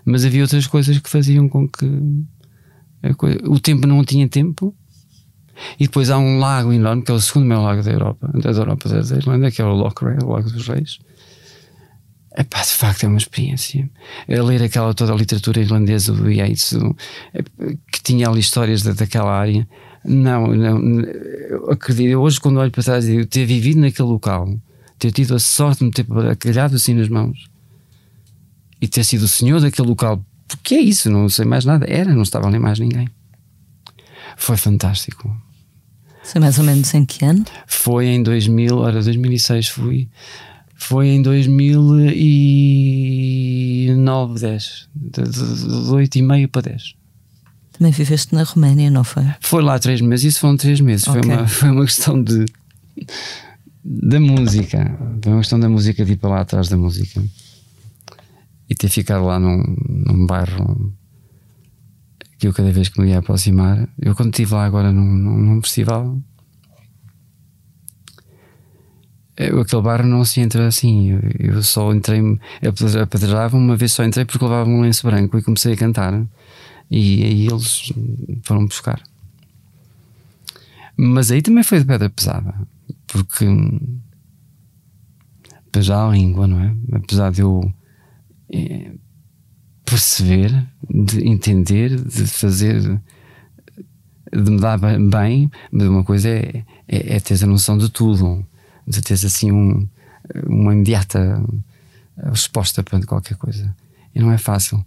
Mas havia outras coisas que faziam com que o tempo não tinha tempo. E depois há um lago enorme, que é o segundo maior lago da Europa, da Europa da Irlanda, que é o Loch Ray, o Lago dos Reis. Epá, de facto é uma experiência. Ler aquela toda a literatura irlandesa do Yeats, que tinha ali histórias da, daquela área. Não, não, eu acredito. Hoje, quando olho para trás, eu ter vivido naquele local, ter tido a sorte de me ter calhado assim nas mãos e ter sido o senhor daquele local porque é isso, não sei mais nada. Era, não estava ali mais ninguém. Foi fantástico. Foi mais ou menos em que ano? Foi em 2000, ora, 2006 fui. Foi em 2009, 10. De, de, de 8 e meio para 10. Também viveste na Roménia, não foi? Foi lá três meses, isso foram três meses. Ok. Foi, uma, foi uma questão de da música. Foi uma questão da música de ir para lá atrás da música. E ter ficado lá num, num bairro que eu cada vez que me ia aproximar, eu quando estive lá agora num, num, festival, eu, aquele bairro não se entra assim. Eu, eu só entrei, apedrejavam uma vez só entrei porque levava um lenço branco e comecei a cantar. E aí eles foram buscar. Mas aí também foi de pedra pesada, porque para já a língua, não é? Apesar de eu eh, perceber, de entender, de fazer, de me dar bem- mas uma coisa é, é, é teres a noção de tudo, de teres assim um, uma imediata resposta para qualquer coisa. E não é fácil.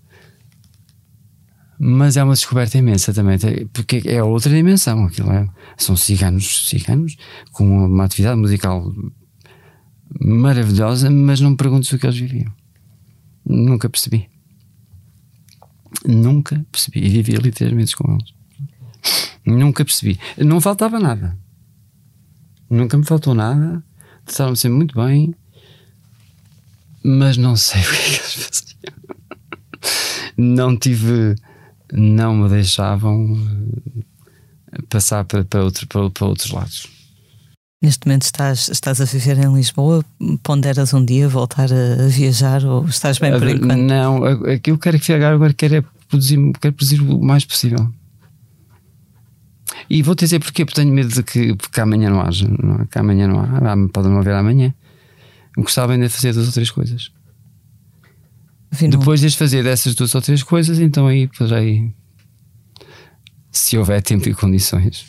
Mas é uma descoberta imensa também, porque é outra dimensão. Aquilo é, são ciganos, ciganos com uma atividade musical maravilhosa, mas não me perguntes o que eles viviam. Nunca percebi. Nunca percebi. E vivi ali três meses com eles. Nunca percebi. Não faltava nada. Nunca me faltou nada. Trataram-me sempre muito bem, mas não sei o que é que eles faziam. Não tive. Não me deixavam eh, passar para, para, outro, para, para outros lados. Neste momento estás, estás a viver em Lisboa, ponderas um dia voltar a, viajar ou estás bem por enquanto? Não, aquilo que eu quero que agora, agora quero é produzir, quero produzir o mais possível. E vou te dizer porquê, porque tenho medo de que, porque amanhã não haja, não é? que amanhã não há, há- pode não haver amanhã. Gostava ainda de fazer duas ou três coisas. Depois de fazer dessas duas ou três coisas, então aí poderei, se houver tempo e condições.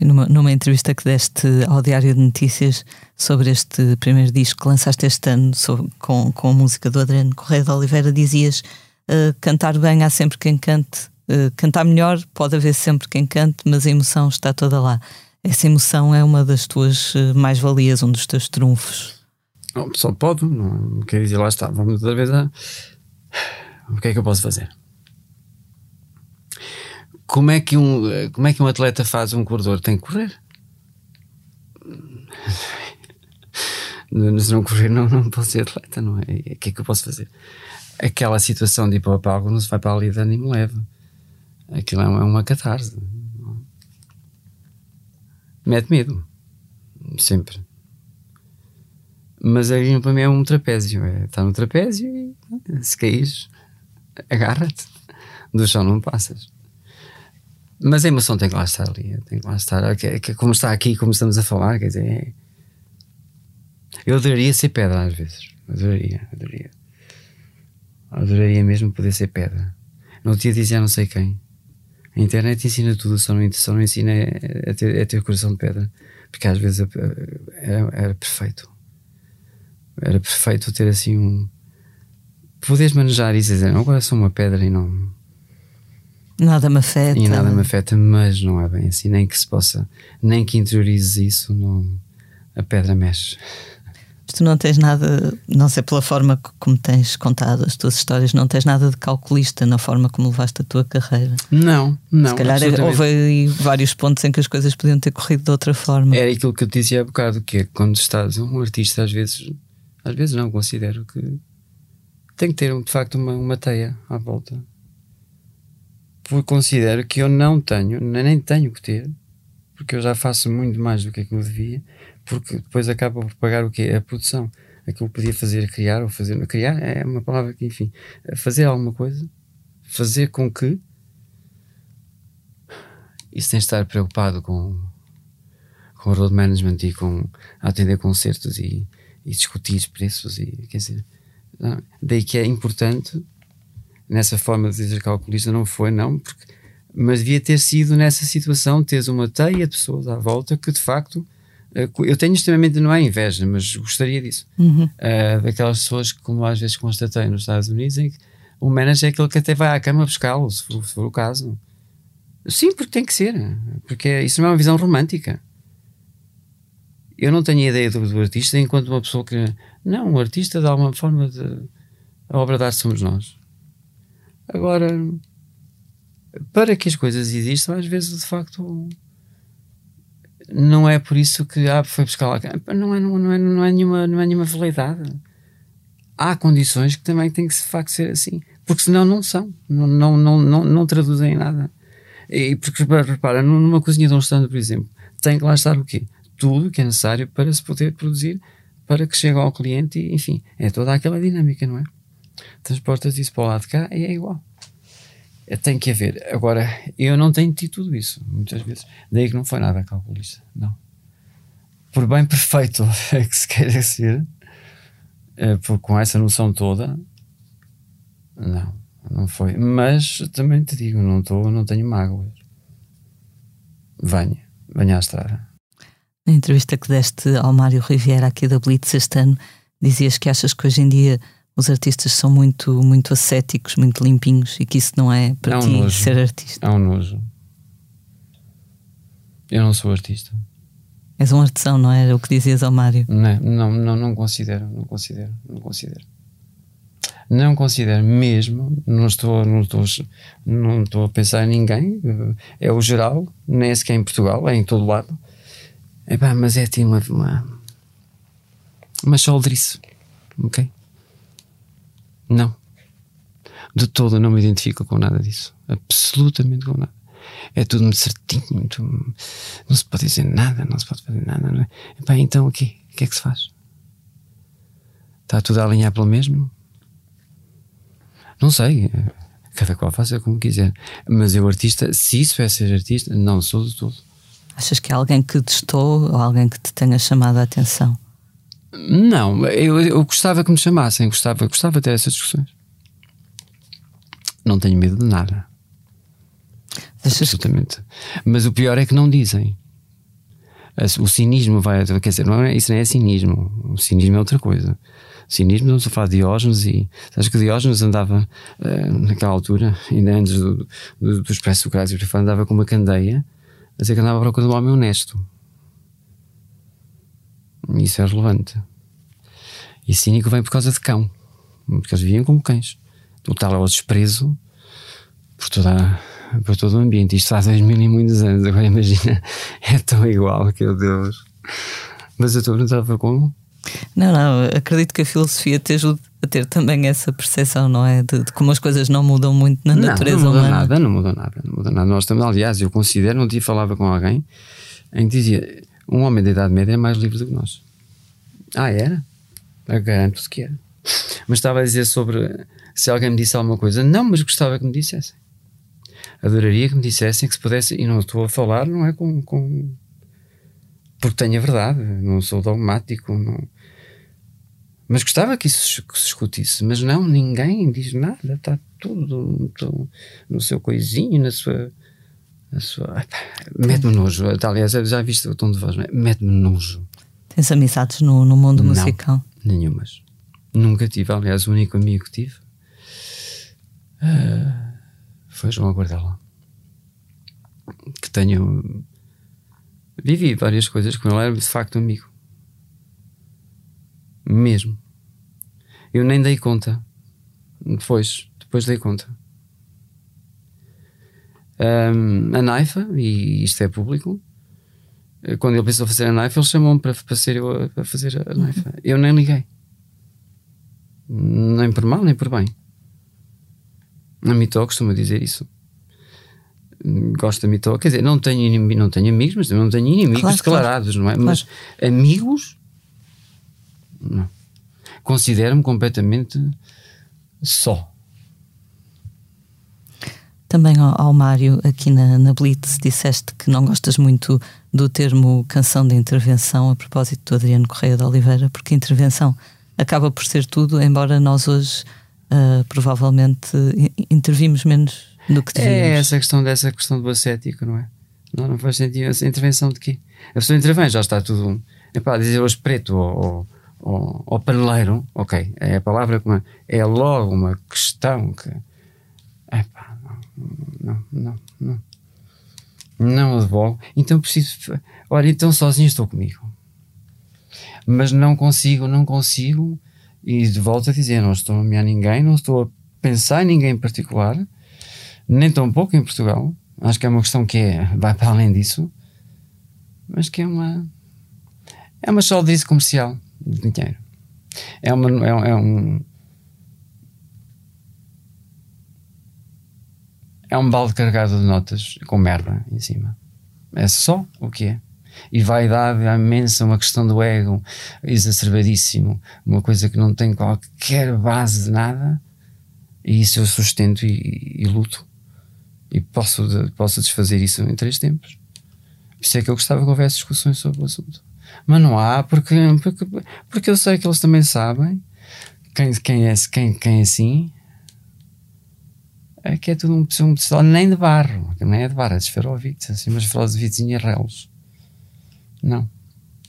Numa, numa entrevista que deste ao Diário de Notícias sobre este primeiro disco que lançaste este ano sobre- com, com a música do Adriano Correia de Oliveira, dizias eh, cantar bem há sempre quem cante, eh, cantar melhor pode haver sempre quem cante, mas a emoção está toda lá. Essa emoção é uma das tuas eh, mais-valias, um dos teus trunfos. Só pode, não quer dizer, lá está, vamos outra vez a. O que é que eu posso fazer? Como é que um, como é que um atleta faz um corredor? Tem que correr. Se não correr, não, não posso ser atleta, não é? O que é que eu posso fazer? Aquela situação de ir para o palco não se vai para ali dando e me leva. Aquilo é uma, é uma catarse. Mete medo. Sempre. Mas ali para mim é um trapézio. É, está no trapézio e se caís, agarra-te. Do chão não passas. Mas a emoção tem que lá estar ali. Tem que lá estar. Que, que, como está aqui, como estamos a falar, quer dizer. é- Eu adoraria ser pedra às vezes. Adoraria, adoraria. Adoraria mesmo poder ser pedra. No outro dia dizia não sei quem. A internet ensina tudo, só não, só não ensina a ter, a ter coração de pedra. Porque às vezes eh, era, era perfeito. Era perfeito ter assim um. Poderes manejar e dizer, "Não, agora sou uma pedra e não. Nada me afeta. E nada me afeta, mas não é bem assim. Nem que se possa, nem que interiorizes isso, não, a pedra mexe. Mas tu não tens nada, não sei pela forma co- como tens contado as tuas histórias, não tens nada de calculista na forma como levaste a tua carreira. Não, não. Se calhar houve aí vários pontos em que as coisas podiam ter corrido de outra forma. Era aquilo que eu te dizia há bocado, que é que quando estás um artista, às vezes, às vezes não, considero que tem que ter de facto uma, uma teia à volta. Considero que eu não tenho, nem tenho que ter, porque eu já faço muito mais do que aquilo devia, porque depois acaba por pagar o quê? A produção. Aquilo que podia fazer, criar, ou fazer. Criar é uma palavra que, enfim, fazer alguma coisa, fazer com que. Tem de estar preocupado com, com o road management e com atender concertos e, e discutir preços e quer dizer, não, daí que é importante nessa forma de dizer calculista não foi não porque, mas devia ter sido nessa situação teres uma teia de pessoas à volta que de facto eh, eu tenho extremamente não é inveja mas gostaria disso Uhum. Eh, daquelas pessoas que como às vezes constatei nos Estados Unidos em que o manager é aquele que até vai à cama buscá-lo se for, se for o caso sim porque tem que ser porque isso não é uma visão romântica Eu não tenho ideia do, do artista enquanto uma pessoa que. Não, o artista, de alguma forma, de, a obra de arte somos nós. Agora, para que as coisas existam, às vezes, de facto, não é por isso que ah, foi buscar lá. Não é, não, é, não, é nenhuma, não é nenhuma validade. Há condições que também têm que de facto ser assim, porque senão não são, não, não, não, não, não traduzem nada. E porque, repara, numa cozinha de um stand, por exemplo, tem que lá estar o quê? Tudo que é necessário para se poder produzir, para que chegue ao cliente, e, enfim, é toda aquela dinâmica, não é? Transportas isso para o lado de cá e é igual. É, tem que haver. Agora, eu não tenho tido tudo isso, muitas vezes. Daí que não foi nada calculista, não. Por bem perfeito é que se queira ser, é, por, com essa noção toda, não, não foi. Mas também te digo, não estou, não tenho mágoas. Venha, venha à estrada. Na entrevista que deste ao Mário Riviera aqui da Blitz este ano, dizias que achas que hoje em dia os artistas são muito, muito ascéticos, muito limpinhos e que isso não é para é um ti nojo. ser artista. É um nojo. Eu não sou artista. És um artesão, não é? O que dizias ao Mário. Não, não, não, não considero, não considero, não considero. Não considero mesmo, não estou, não estou, não estou a pensar em ninguém, é o geral, nem é sequer em Portugal, é em todo lado. Epá, mas é assim uma, uma, uma choldrice, ok? Não. De todo não me identifico com nada disso. Absolutamente com nada. É tudo muito certinho, muito. Não se pode dizer nada, não se pode fazer nada. Não é? Epá, então o que é que se faz? Está tudo a alinhar pelo mesmo? Não sei. Cada qual faça como quiser. Mas eu, artista, se isso é ser artista, não sou de tudo. Achas que é alguém que testou ou alguém que te tenha chamado a atenção? Não, eu, eu gostava que me chamassem, gostava, gostava de ter essas discussões. Não tenho medo de nada. Absolutamente. Mas o pior é que não dizem. O cinismo vai. Quer dizer, não é, isso não é cinismo. O cinismo é outra coisa. O cinismo, estamos a falar de Diógenes e. Sabes que Diógenes andava, uh, naquela altura, ainda antes do, do, dos pré-socráticos, andava com uma candeia a dizer que andava à procura de um homem honesto. Isso é relevante. E cínico vem por causa de cão, porque eles viviam como cães. O tal é o desprezo por, toda, por todo o ambiente. Isto há dois mil e muitos anos, agora imagina, é tão igual que, meu Deus. Mas eu estou a perguntar como? Não, não, acredito que a filosofia te ajude a ter também essa percepção, não é? De, de como as coisas não mudam muito na natureza não, humana. nada, não muda nada, não muda nada. Nós estamos, aliás, eu considero, um dia falava com alguém em que dizia um homem da Idade Média é mais livre do que nós. Ah, era? Eu garanto-se que era. Mas estava a dizer sobre se alguém me disse alguma coisa. Não, mas gostava que me dissessem. Adoraria que me dissessem que se pudesse. E não estou a falar, não é com. com porque tenho a verdade, não sou dogmático. Não, mas gostava que isso que se discutisse. Mas não, ninguém diz nada. Está tudo no seu coisinho, na sua Mete-me nojo. Aliás, já viste o tom de voz, é? mete-me nojo. Tens amizades no, no mundo não, musical? Nenhumas. Nunca tive. Aliás, o único amigo que tive uh, foi João Guardela. Que tenho. Vivi várias coisas com ele, era de facto amigo. Mesmo. Eu nem dei conta. Depois, depois dei conta um, a Naifa, e isto é público. Eh, quando ele pensou fazer a Naifa, ele chamou-me para, para ser eu a, a fazer a Naifa. Eu nem liguei, nem por mal, nem por bem. A Mitó costuma dizer isso. Gosto da Mitó, quer dizer, não tenho, inimi, não tenho amigos, mas não tenho inimigos claro, declarados, claro. não é? Claro. Mas amigos, não. Considero-me completamente só também ao, ao Mário, aqui na, na Blitz, disseste que não gostas muito do termo canção de intervenção a propósito do Adriano Correia de Oliveira, porque intervenção acaba por ser tudo, embora nós hoje uh, provavelmente intervimos menos do que devíamos. É essa questão dessa questão do ascético, não é? Não, não faz sentido. Essa intervenção de quê? A pessoa intervém, já está tudo. É para dizer hoje preto ou, ou, ou paneleiro, ok, é a palavra que é logo uma questão que. É não, não, não. Não devolvo. Então preciso. Olha, então sozinho estou comigo. Mas não consigo, não consigo, e de volta a dizer, não estou a nomear ninguém, não estou a pensar em ninguém em particular, nem tão pouco em Portugal. Acho que é uma questão que é, vai para além disso, mas que é uma é uma chaldice comercial de dinheiro. É, uma, é, é um é um balde carregado de notas com merda em cima. É só o que é. E vai dar imensa uma questão do ego exacerbadíssimo, uma coisa que não tem qualquer base de nada, e isso eu sustento e, e luto. E posso, posso desfazer isso em três tempos. Por isso é que eu gostava que houvesse discussões sobre o assunto. Mas não há, porque, porque, porque eu sei que eles também sabem quem, quem, é, quem, quem é assim é que é tudo um, um pessoal nem de barro, nem é de barro, é de esferovites, assim, mas esferovites e relos. Não,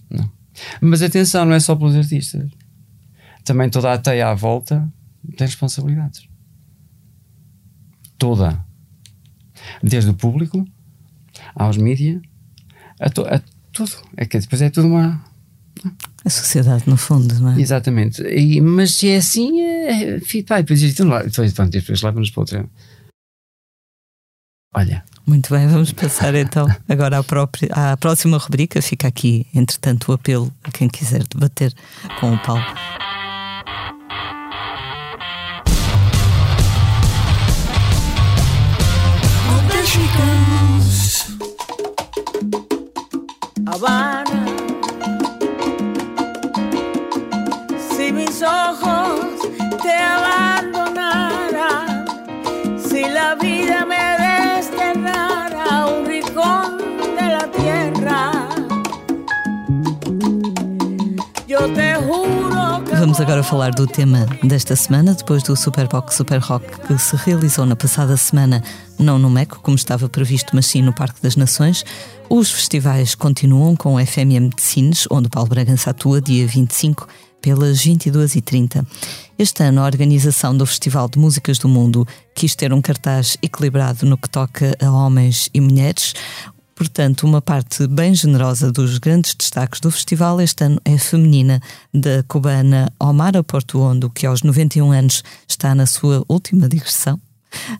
não. Mas atenção, não é só pelos artistas. Também toda a teia à volta tem responsabilidades. Toda. Desde o público aos mídias, a, to, a tudo. É que depois é tudo uma. A sociedade, no fundo, não é? Exatamente. E, mas se é assim, é, pá, depois, então, lá, depois, depois leva-nos para outra. Olha. Muito bem, vamos passar então agora à, própria, à próxima rubrica. Fica aqui, entretanto, o apelo a quem quiser debater com o Paulo. Habana. Vamos agora falar do tema desta semana, depois do Superbox Super Rock que se realizou na passada semana, não no MECO, como estava previsto, mas sim no Parque das Nações. Os festivais continuam com o FMM de Sines, onde Paulo Bragança atua dia 25 pelas 22h30. Este ano, a organização do Festival de Músicas do Mundo quis ter um cartaz equilibrado no que toca a homens e mulheres. Portanto, uma parte bem generosa dos grandes destaques do festival este ano é feminina, da cubana Omara Portuondo, que aos 91 anos está na sua última digressão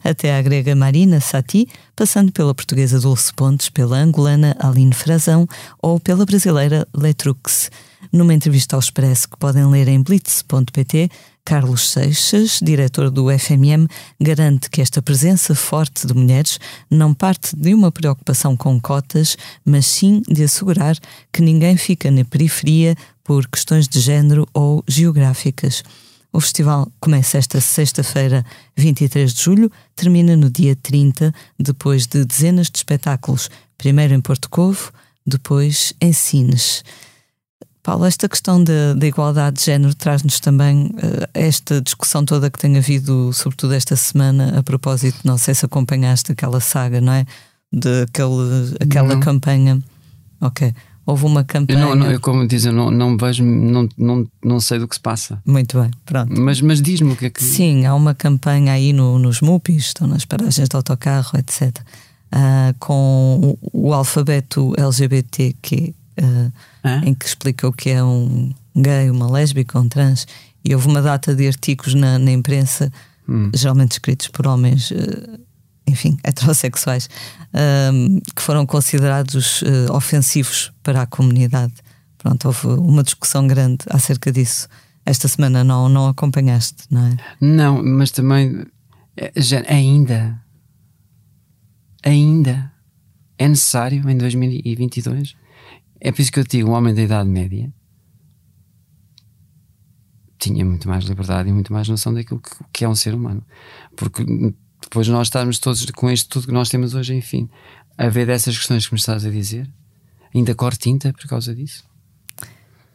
até à grega Marina Sati, passando pela portuguesa Dulce Pontes, pela angolana Aline Frazão ou pela brasileira Letrux. Numa entrevista ao Expresso que podem ler em blitz.pt, Carlos Seixas, diretor do FMM, garante que esta presença forte de mulheres não parte de uma preocupação com cotas, mas sim de assegurar que ninguém fica na periferia por questões de género ou geográficas. O festival começa esta sexta-feira, 23 de julho, termina no dia 30, depois de dezenas de espetáculos, primeiro em Porto Covo, depois em Sines. Paulo, esta questão da, da igualdade de género traz-nos também uh, esta discussão toda que tem havido, sobretudo esta semana, a propósito, não sei se acompanhaste aquela saga, não é? De aquele, aquela não. campanha. Ok houve uma campanha. Eu não, não, eu, como dizem, não, não vejo, não, não, não sei do que se passa. Muito bem, pronto. Mas, mas diz-me o que é que. Sim, há uma campanha aí no, nos MUPIs, estão nas paragens de autocarro, etc. Uh, ah, com o, o, alfabeto LGBTQ, uh, ah, em que explica o que é um gay, uma lésbica, um trans. E houve uma data de artigos na, na imprensa, hum. geralmente escritos por homens. Uh, enfim, heterossexuais, um, que foram considerados uh, ofensivos para a comunidade. Pronto, houve uma discussão grande acerca disso. Esta semana não, não acompanhaste, não é? Não, mas também eh, já, ainda, ainda é necessário em 2022. É por isso que eu digo, um homem da Idade Média tinha muito mais liberdade e muito mais noção daquilo que, que é um ser humano. Porque depois nós estarmos todos com isto tudo que nós temos hoje, enfim, a ver dessas questões que me estás a dizer, ainda cor tinta por causa disso.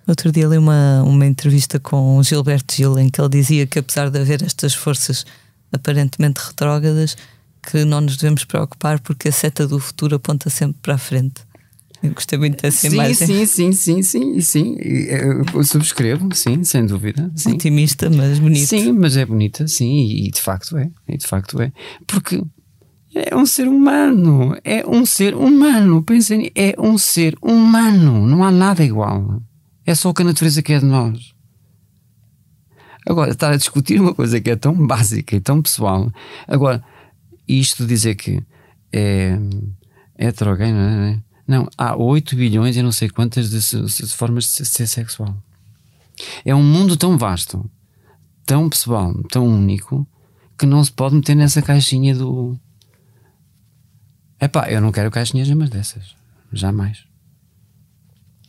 Outro dia li uma, uma entrevista com Gilberto Gil em que ele dizia que apesar de haver estas forças aparentemente retrógradas, que não nos devemos preocupar porque a seta do futuro aponta sempre para a frente. Eu gostei muito dessa sim, imagem. Sim, sim, sim, sim, sim. Eu subscrevo, sim, sem dúvida. Sim. Otimista, mas bonita. Sim, mas é bonita, sim, e de facto é. E de facto é. Porque é um ser humano. É um ser humano. Pensem, é um ser humano. Não há nada igual. É só o que a natureza quer de nós. Agora, estar a discutir uma coisa que é tão básica e tão pessoal. Agora, isto dizer que é, é heterogêneo, não é? Não, há 8 bilhões e não sei quantas de, de, formas de ser sexual. É um mundo tão vasto, tão pessoal, tão único, que não se pode meter nessa caixinha do. Epá, eu não quero caixinhas mais dessas. Jamais.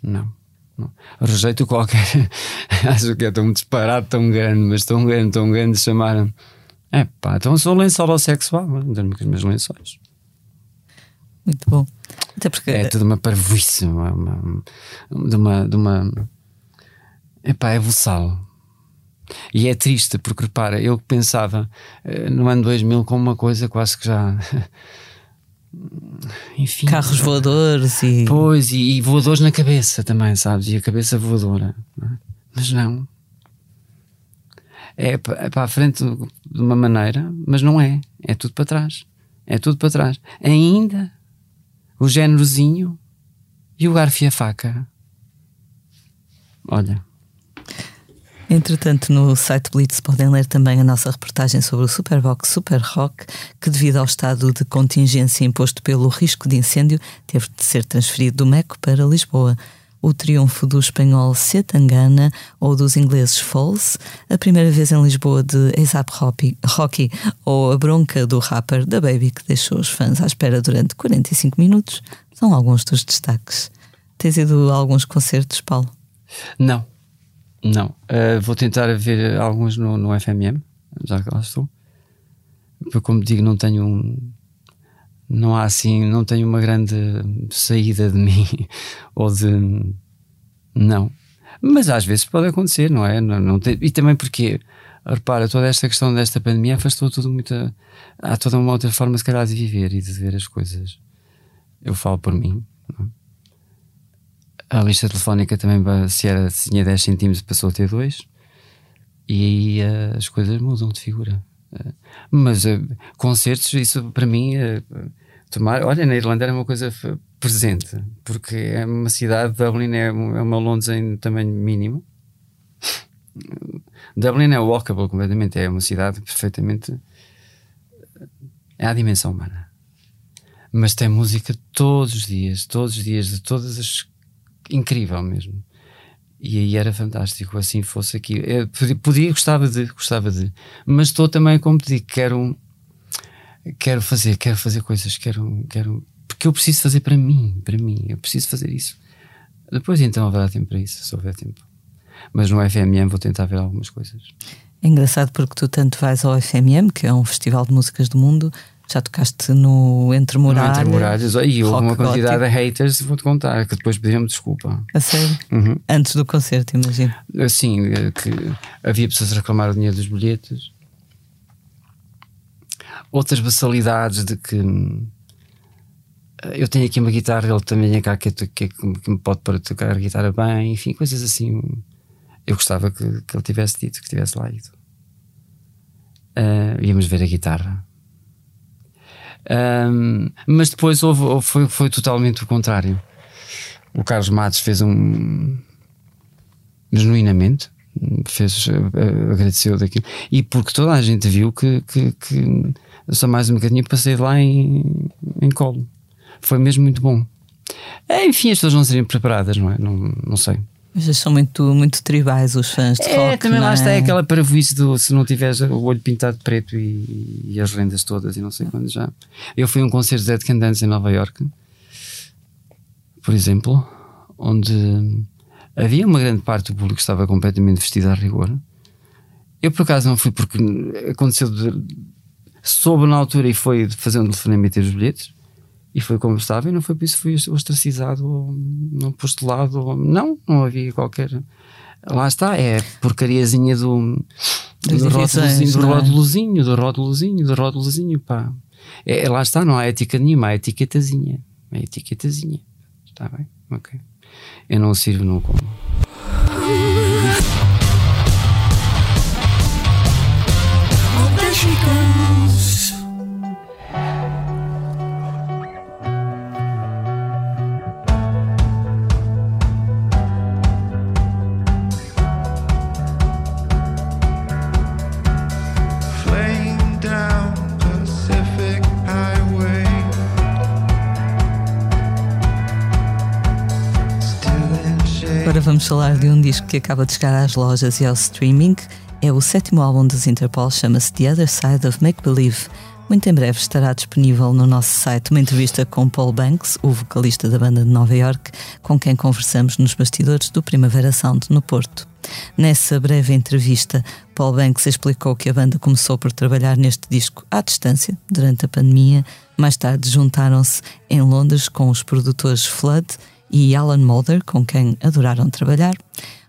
Não. não. Rejeito qualquer. Acho que é tão disparado, tão grande, mas tão grande, tão grande chamar. Epá, então sou lençol sexual. Dando-me com os meus lençóis. Muito bom. Porque... É tudo uma parvoíce, uma, uma, de uma. De uma epá, é buçal. E é triste, porque repara, eu pensava eh, no ano 2000 com uma coisa quase que já. Enfim. Carros voadores e. Pois, e, e voadores na cabeça também, sabes? E a cabeça voadora. Não é? Mas não. É, é para a frente de uma maneira, mas não é. É tudo para trás. É tudo para trás. Ainda o génerozinho e o garfo e a faca. Olha. Entretanto, no site Blitz podem ler também a nossa reportagem sobre o Superbox Super Rock, que, devido ao estado de contingência imposto pelo risco de incêndio, teve de ser transferido do Meco para Lisboa. O triunfo do espanhol Setangana ou dos ingleses Falls, a primeira vez em Lisboa de ASAP Rocky ou a bronca do rapper da Baby que deixou os fãs à espera durante 45 minutos são alguns dos destaques. Tens ido a alguns concertos, Paulo? Não, não. Uh, vou tentar ver alguns no, no FMM, já que lá estou. Porque, como digo, não tenho um. Não há assim, não tenho uma grande saída de mim ou de. Não. Mas às vezes pode acontecer, não é? Não, não tem, e também porque, repara, toda esta questão desta pandemia afastou tudo muito. Há toda uma outra forma, se calhar, de viver e de ver as coisas. Eu falo por mim. É? A lista telefónica também, se, era, se tinha 10 centímetros, passou a ter 2. E aí uh, as coisas mudam de figura. Uh, mas uh, concertos, isso para mim, tomar. Olha, na Irlanda era uma coisa presente, porque é uma cidade, Dublin é, é uma Londres em tamanho mínimo. Dublin é walkable completamente, é uma cidade perfeitamente. É a dimensão humana. Mas tem música todos os dias, todos os dias, de todas as incrível mesmo. E aí era fantástico, assim fosse aqui. Eu podia, gostava de, gostava de, mas estou também, como te digo, quero, quero fazer, quero fazer coisas, quero, quero, porque eu preciso fazer para mim, para mim, eu preciso fazer isso. Depois então haverá tempo para isso, se houver tempo. Mas no FMM vou tentar ver algumas coisas. É engraçado porque tu tanto vais ao FMM, que é um festival de músicas do mundo, já tocaste no Entre Muralhas. Entre Muralhas, e houve uma quantidade gótico. de haters, vou-te contar, que depois pediram-me desculpa. A sério? Uhum. Antes do concerto, imagino. Sim, que havia pessoas a reclamar o dinheiro dos bilhetes. Outras basalidades de que eu tenho aqui uma guitarra, ele também é cá que, que, que me pode para tocar a guitarra bem, enfim, coisas assim. Eu gostava que, que ele tivesse dito, que tivesse lá ido. Uh, íamos ver a guitarra um, mas depois houve, foi, foi totalmente o contrário. O Carlos Matos fez um. genuinamente, fez, uh, agradeceu daquilo. E porque toda a gente viu que, que, que só mais um bocadinho passei lá em, em colo. Foi mesmo muito bom. Enfim, as pessoas não seriam preparadas, não é? Não, não sei. Mas são muito, muito tribais os fãs de é, rock. Também lá é? está é aquela paravuice do se não tiveres o olho pintado de preto e, e as rendas todas e não sei quando já. Eu fui a um concerto de Dead Can Dance em Nova York, por exemplo, onde havia uma grande parte do público que estava completamente vestido a rigor. Eu por acaso não fui porque aconteceu de, soube na altura e foi fazer um telefonema e ter os bilhetes. E foi como estava, e não foi por isso fui ostracizado ou não postulado. Ou, não, não havia qualquer. Lá está, é porcariazinha do, do, rótulozinho, do é? rótulozinho, do rótulozinho, do rótulozinho, pá. É, é, lá está, não há ética nenhuma, há etiquetazinha. É etiquetazinha. Está bem? Ok. Eu não sirvo, não como. Vamos falar de um disco que acaba de chegar às lojas e ao streaming. É o sétimo álbum dos Interpol, chama-se The Other Side of Make Believe. Muito em breve estará disponível no nosso site uma entrevista com Paul Banks, o vocalista da banda de Nova York, com quem conversamos nos bastidores do Primavera Sound no Porto. Nessa breve entrevista, Paul Banks explicou que a banda começou por trabalhar neste disco à distância, durante a pandemia. Mais tarde juntaram-se em Londres com os produtores Flood e Alan Mulder, com quem adoraram trabalhar.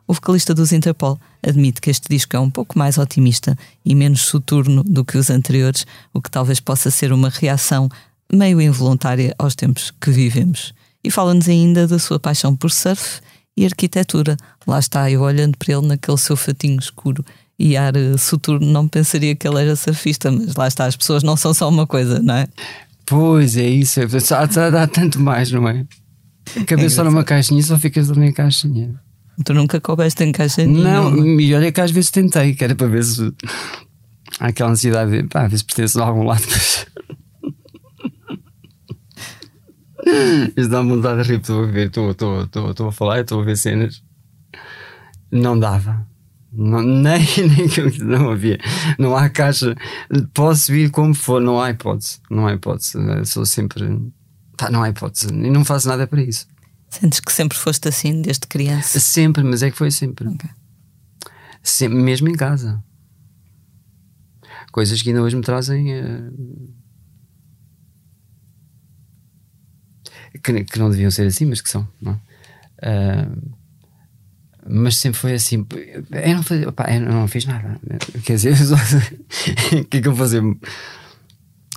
O vocalista dos Interpol admite que este disco é um pouco mais otimista e menos soturno do que os anteriores, o que talvez possa ser uma reação meio involuntária aos tempos que vivemos. E fala-nos ainda da sua paixão por surf e arquitetura. Lá está, eu olhando para ele naquele seu fatinho escuro e ar eh, soturno, não pensaria que ele era surfista, mas lá está, as pessoas não são só uma coisa, não é? Pois é isso, há, dá tanto mais, não é? Cabeça só numa caixinha e só ficas ali na caixinha. Tu nunca coubeste em caixa nenhuma? Não, e olha que às vezes tentei, que era para ver se há aquela necessidade de pá, ver se pertence a algum lado. Isto dá-me vontade de rir, estou a ver, estou, estou, estou, estou a falar, estou a ver cenas. Não dava. Não, nem, nem não havia. Não há caixa. Posso vir como for, não há hipótese. Não há hipótese. sou sempre. Pá, não há hipótese. E não faço nada para isso. Sentes que sempre foste assim, desde criança? Sempre, mas é que foi sempre. Okay. sempre mesmo em casa. Coisas que ainda hoje me trazem. Uh, que, que, não deviam ser assim, mas que são. Não? Uh, mas sempre foi assim. Eu não, fazia, opa, eu não fiz nada. Quer dizer, o que é que eu fazia?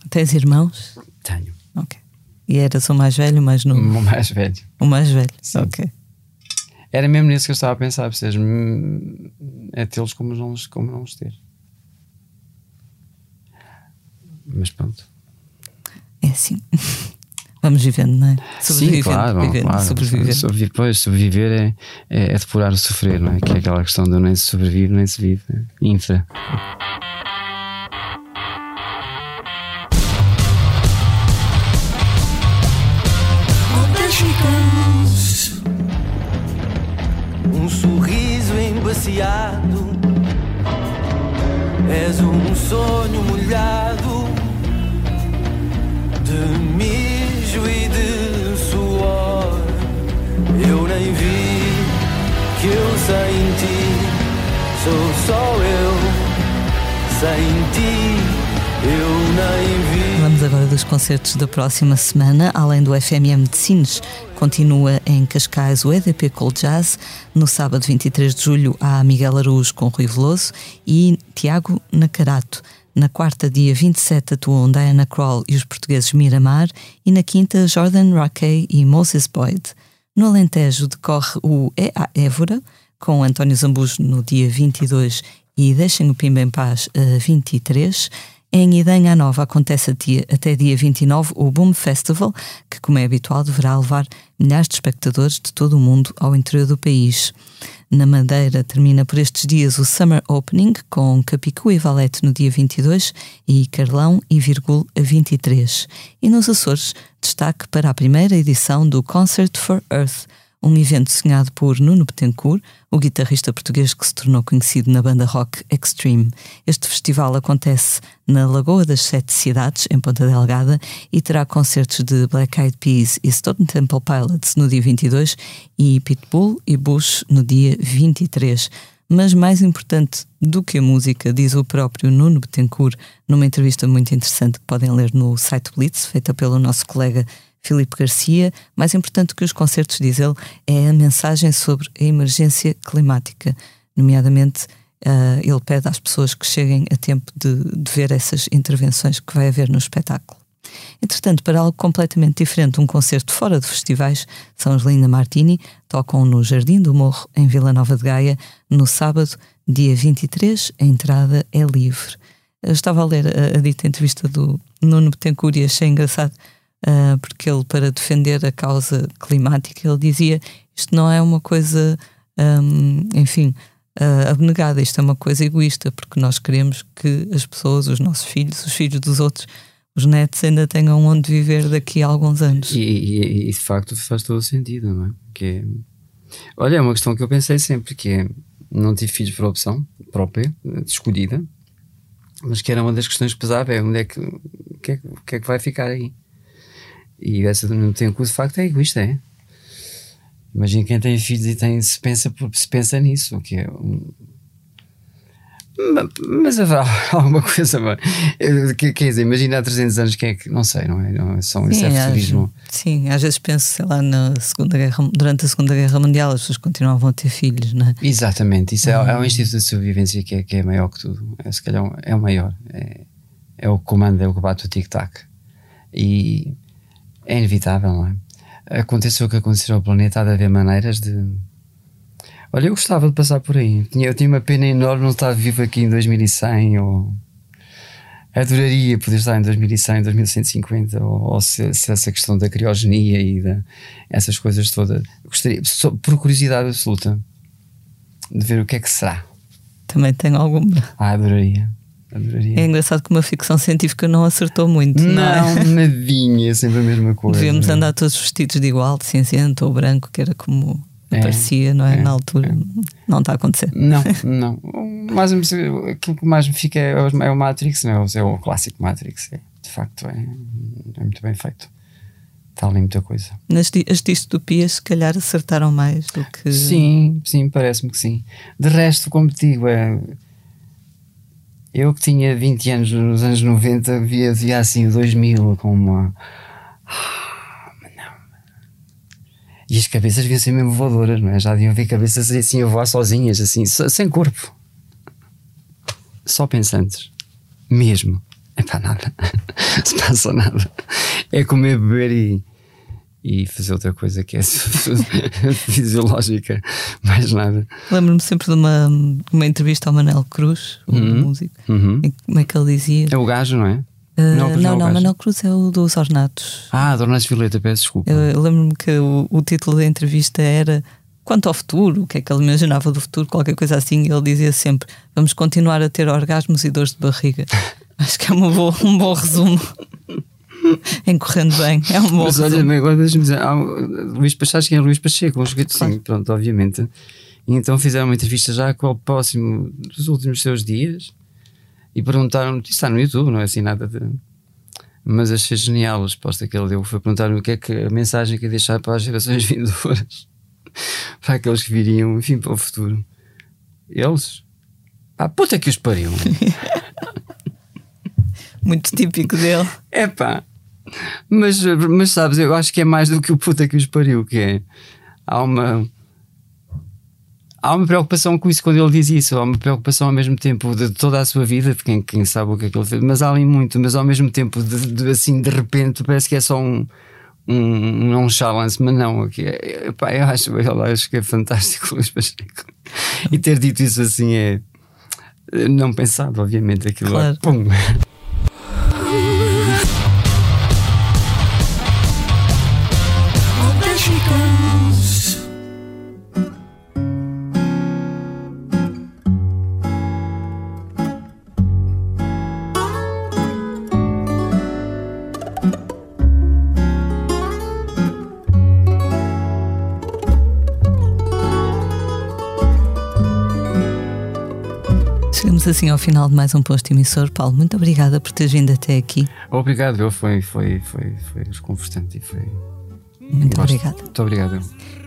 Tens irmãos? Tenho. Ok. E eras o mais velho ou mais novo? O mais velho. O mais velho, Sim. ok. Era mesmo nisso que eu estava a pensar, percebes? É tê-los como não, como não os ter. Mas pronto. É assim. Vamos vivendo, não é? Sobrevivendo, Sim, claro, vivendo, claro. Sobreviver. Sobreviver, pois, sobreviver é, é, é depurar o sofrer, não é? Que é aquela questão de nem se sobrevive, nem se vive. Infra. Um sorriso embaciado. És um sonho molhado de mijo e de suor. Eu nem vi que eu sem ti sou só eu. Sem ti. Vamos agora dos concertos da próxima semana, além do FMM de Sines Continua em Cascais o EDP Cold Jazz. No sábado 23 de julho há Miguel Araújo com Rui Veloso e Tiago Nacarato. Na quarta, dia 27, atuam Diana Kroll e os portugueses Miramar. E na quinta, Jordan Rockey e Moses Boyd. No Alentejo decorre o EA Évora, com António Zambujo no dia 22 e Deixem o Pimba em Paz a 23. Em Idanha Nova acontece até dia 29 o Boom Festival, que, como é habitual, deverá levar milhares de espectadores de todo o mundo ao interior do país. Na Madeira termina por estes dias o Summer Opening, com Capicu e Valete no dia 22 e Carlão e Virgul a 23. E nos Açores, destaque para a primeira edição do Concert for Earth, um evento sonhado por Nuno Betancourt, o guitarrista português que se tornou conhecido na banda rock Extreme. Este festival acontece na Lagoa das Sete Cidades, em Ponta Delgada, e terá concertos de Black Eyed Peas e Stone Temple Pilots no dia 22 e Pitbull e Bush no dia 23. Mas mais importante do que a música, diz o próprio Nuno Betancourt numa entrevista muito interessante que podem ler no site Blitz, feita pelo nosso colega Filipe Garcia, mais importante que os concertos, diz ele, é a mensagem sobre a emergência climática, nomeadamente uh, ele pede às pessoas que cheguem a tempo de, de ver essas intervenções que vai haver no espetáculo. Entretanto, para algo completamente diferente, um concerto fora de festivais, São Angelina Martini tocam no Jardim do Morro, em Vila Nova de Gaia, no sábado, dia 23. A entrada é livre. Eu estava a ler a, a dita entrevista do Nuno Betancourt e achei engraçado uh, porque ele, para defender a causa climática, ele dizia isto não é uma coisa, um, enfim, uh, abnegada, isto é uma coisa egoísta, porque nós queremos que as pessoas, os nossos filhos, os filhos dos outros, os netos ainda tenham onde viver daqui a alguns anos. E, e, e de facto faz todo o sentido, não é? É Olha, é uma questão que eu pensei sempre, que é, não tive filhos por opção própria, escolhida, mas que era uma das questões que pesava, é onde é que, o que é, que é que vai ficar aí? E essa não tem de facto é egoísta, é? Imagina quem tem filhos e tem, se pensa, se pensa nisso, o que é um- Ma- mas haverá alguma coisa Quer dizer, imagina há 300 anos quem é que. Não sei, não é? Não é só é às, futurismo. sim, às vezes penso, sei lá, na segunda guerra, durante a Segunda Guerra Mundial as pessoas continuavam a ter filhos, não é? Exatamente, isso é, é um instinto de sobrevivência que é, que é maior que tudo. É, se calhar é o maior. É, é o que comanda, é o que bate o tic-tac. E é inevitável, não é? Aconteceu o que aconteceu ao planeta, há de haver maneiras de. Olha, eu gostava de passar por aí. Eu tinha uma pena enorme não estar vivo aqui em 2100 ou. Adoraria poder estar em 2100, 2150, ou, ou se, se essa questão da criogenia e da, essas coisas todas. Gostaria, só por curiosidade absoluta, de ver o que é que será. Também tenho alguma. Ah, adoraria. Adoraria. É engraçado que uma ficção científica não acertou muito, não, Não, é? nadinha, é sempre a mesma coisa. Devíamos andar todos vestidos de igual, de cinzento ou branco, que era como É, parecia, não é? é, Na altura. Não está a acontecer. Não, não. Mais, aquilo que mais me fica é, o- é o Matrix, não é? O- é o clássico Matrix. É, de facto, é, é muito bem feito. Está ali muita coisa. Nas as distopias, se calhar, acertaram mais do que. Sim, sim, parece-me que sim. De resto, como te digo, é. Eu que tinha 20 anos nos anos 90, via, via assim o 2000 com uma. Ah. E as cabeças deviam ser mesmo voadoras, não é? Já deviam ver cabeças assim a voar sozinhas, assim, sem corpo. Só pensantes. Mesmo. É para nada. Se passa nada. É comer, beber e, e fazer outra coisa que é fisiológica. Mais nada. Lembro-me sempre de uma, uma entrevista ao Manel Cruz, o Uhum. músico, Uhum. em como é que ele dizia? É o gajo, não é? Ah, Manel Cruz é não, não. Manel Cruz é o dos Ornatos. Ah, Dornas Violeta, peço desculpa. Eu, eu lembro-me que o, o título da entrevista era Quanto ao futuro, o que é que ele imaginava do futuro, qualquer coisa assim, e ele dizia sempre: Vamos continuar a ter orgasmos e dores de barriga. Acho que é um bom resumo. em correndo bem, é um bom Mas olha, agora deixa-me dizer, há o Luís Pacheco, quem é Luís Pacheco? Um joguete, sim, pronto, obviamente. E então fizeram uma entrevista já com o próximo dos últimos seus dias e perguntaram, isto está no YouTube, não é assim nada de. Mas achei genial a resposta que ele deu. Foi perguntar o que é que a mensagem que ia deixar para as gerações vindouras, para aqueles que viriam, enfim, para o futuro. Eles, pá, puta que os pariu. Muito típico dele. É pá. Mas, mas sabes, eu acho que é mais do que o puta que os pariu, que é. Há uma. Há uma preocupação com isso quando ele diz isso, há uma preocupação ao mesmo tempo de toda a sua vida, de quem, quem sabe o que é que ele fez, mas há ali muito, mas ao mesmo tempo, de, de- assim, de repente, parece que é só um, um, um nonchalance, mas não, aqui é, é, pá, eu acho, eu acho que é fantástico, Luís Pacheco. E ter dito isso assim é. Não pensado, obviamente, aquilo Claro. é. Pum. Assim ao final de mais um posto emissor. Paulo, muito obrigada por teres vindo até aqui. Obrigado, eu foi, foi, foi, foi desconfortante e foi. Muito Gosto. obrigada. Muito obrigado.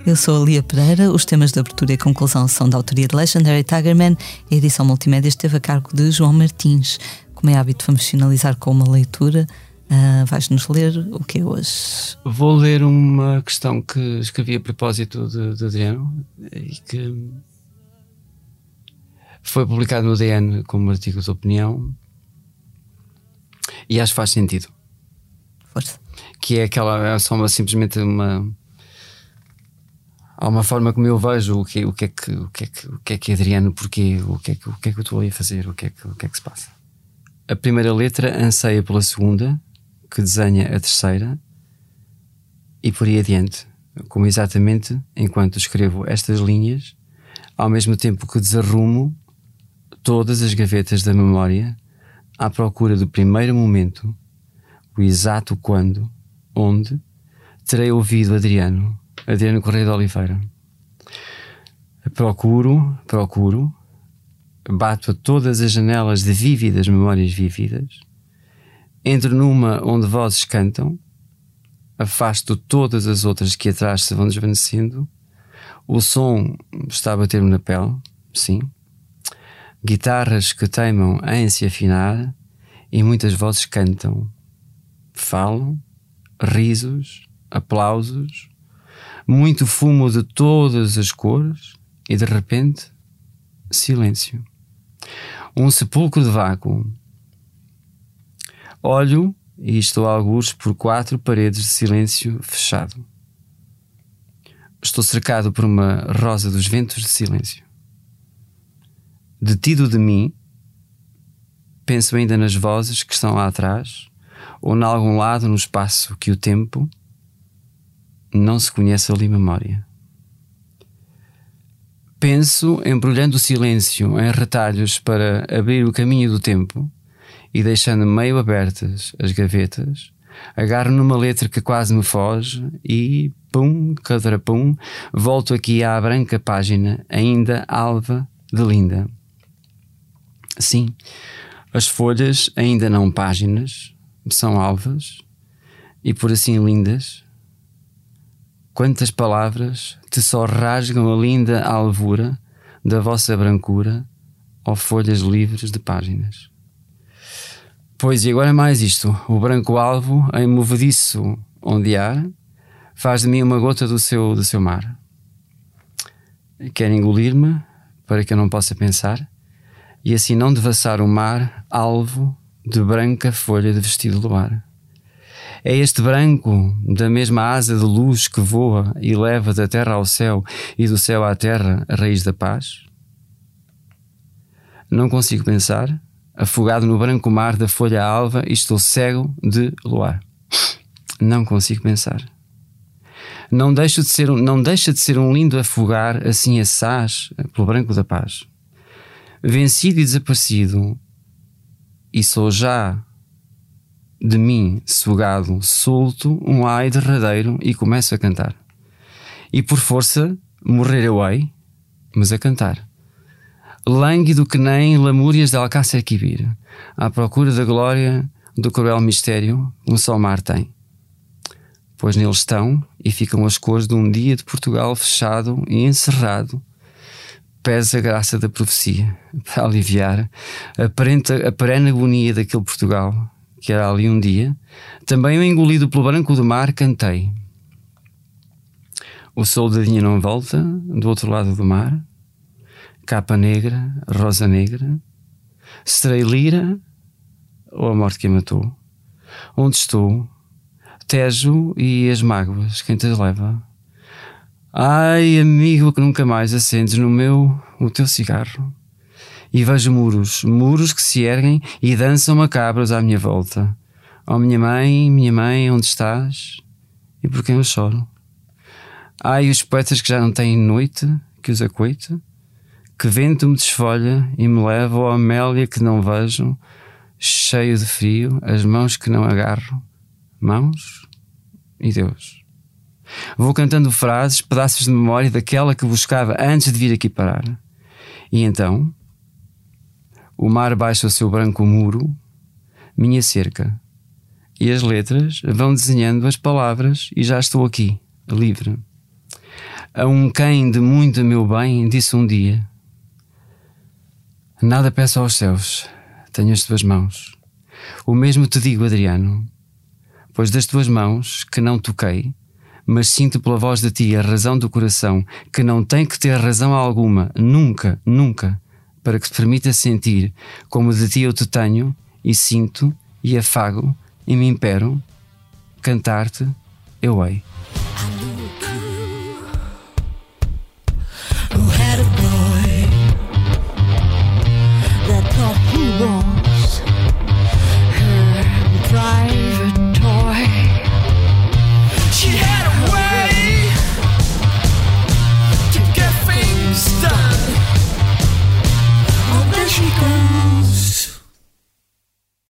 eu. Sou a Lia Pereira. Os temas de abertura e conclusão são da autoria de Legendary Tigerman. A edição multimédia esteve a cargo de João Martins. Como é hábito, vamos finalizar com uma leitura. Ah, Vais-nos ler o que é hoje? Vou ler uma questão que escrevi a propósito de, de Adriano e que foi publicado no DN como artigo de opinião e acho que faz sentido. Força. que é aquela é só uma, simplesmente uma há uma forma como eu vejo o que, o que é que o que é que o que é que Adriano porquê o que é que o que é que eu estou ali a fazer o que é que o que é que se passa a primeira letra anseia pela segunda que desenha a terceira e por aí adiante como exatamente enquanto escrevo estas linhas ao mesmo tempo que desarrumo todas as gavetas da memória à procura do primeiro momento o exato quando, onde, terei ouvido Adriano, Adriano Correia de Oliveira. Procuro, procuro, bato a todas as janelas de vívidas memórias vívidas, entro numa onde vozes cantam, afasto todas as outras que atrás se vão desvanecendo, o som está a bater-me na pele, sim, guitarras que teimam em se afinar e muitas vozes cantam, falam, risos, aplausos, muito fumo de todas as cores e de repente silêncio. Um sepulcro de vácuo. Olho e estou a algures por quatro paredes de silêncio fechado. Estou cercado por uma rosa dos ventos de silêncio. Detido de mim, penso ainda nas vozes que estão lá atrás, ou em algum lado no espaço que o tempo não se conhece ali memória. Penso embrulhando o silêncio em retalhos para abrir o caminho do tempo e deixando meio abertas as gavetas, agarro numa letra que quase me foge e, pum, cadrapum, volto aqui à branca página, ainda alva de linda. Sim, as folhas, ainda não páginas, são alvas e por assim lindas. Quantas palavras te só rasgam a linda alvura da vossa brancura, ó folhas livres de páginas. Pois e agora mais isto: o branco alvo, em movediço ondear, faz de mim uma gota do seu, do seu mar. Quer engolir-me para que eu não possa pensar, e assim não devassar o mar alvo de branca folha de vestido luar. É este branco da mesma asa de luz que voa e leva da terra ao céu e do céu à terra a raiz da paz? Não consigo pensar, afogado no branco mar da folha alva e estou cego de luar. Não consigo pensar. Não deixa de ser um, não deixa de ser um lindo afogar assim assaz pelo branco da paz. Vencido e desaparecido, e sou já de mim, sugado, solto, um ai derradeiro e começo a cantar. E por força, morrer eu hei, mas a cantar. Lânguido que nem lamúrias de Alcácer Quibir, à procura da glória do cruel mistério um só mar tem. Pois neles estão e ficam as cores de um dia de Portugal fechado e encerrado, pesa a graça da profecia para aliviar a perene, a perene agonia daquele Portugal que era ali um dia, também eu engolido pelo branco do mar, cantei. O soldadinho não volta, do outro lado do mar, capa negra, rosa negra, serei lira ou a morte que a matou? Onde estou? Tejo e as mágoas, quem te leva? Ai, amigo, que nunca mais acendes no meu o teu cigarro e vejo muros, muros que se erguem e dançam macabros à minha volta. Oh, minha mãe, minha mãe, onde estás? E por quem eu choro? Ai, os poetas que já não têm noite, que os acoite, que vento me desfolha e me leva, oh Amélia que não vejo, cheio de frio, as mãos que não agarro, mãos e Deus. Vou cantando frases, pedaços de memória daquela que buscava antes de vir aqui parar. E então, o mar baixa o seu branco muro, minha cerca. E as letras vão desenhando as palavras e já estou aqui, livre. A um quem de muito meu bem disse um dia: Nada peço aos céus, tenho as tuas mãos. O mesmo te digo, Adriano, pois das tuas mãos que não toquei, mas sinto pela voz de ti a razão do coração, que não tem que ter razão alguma, nunca, nunca, para que te permita sentir como de ti eu te tenho e sinto e afago e me impero, cantar-te eu hei. Who had a boy that thought he was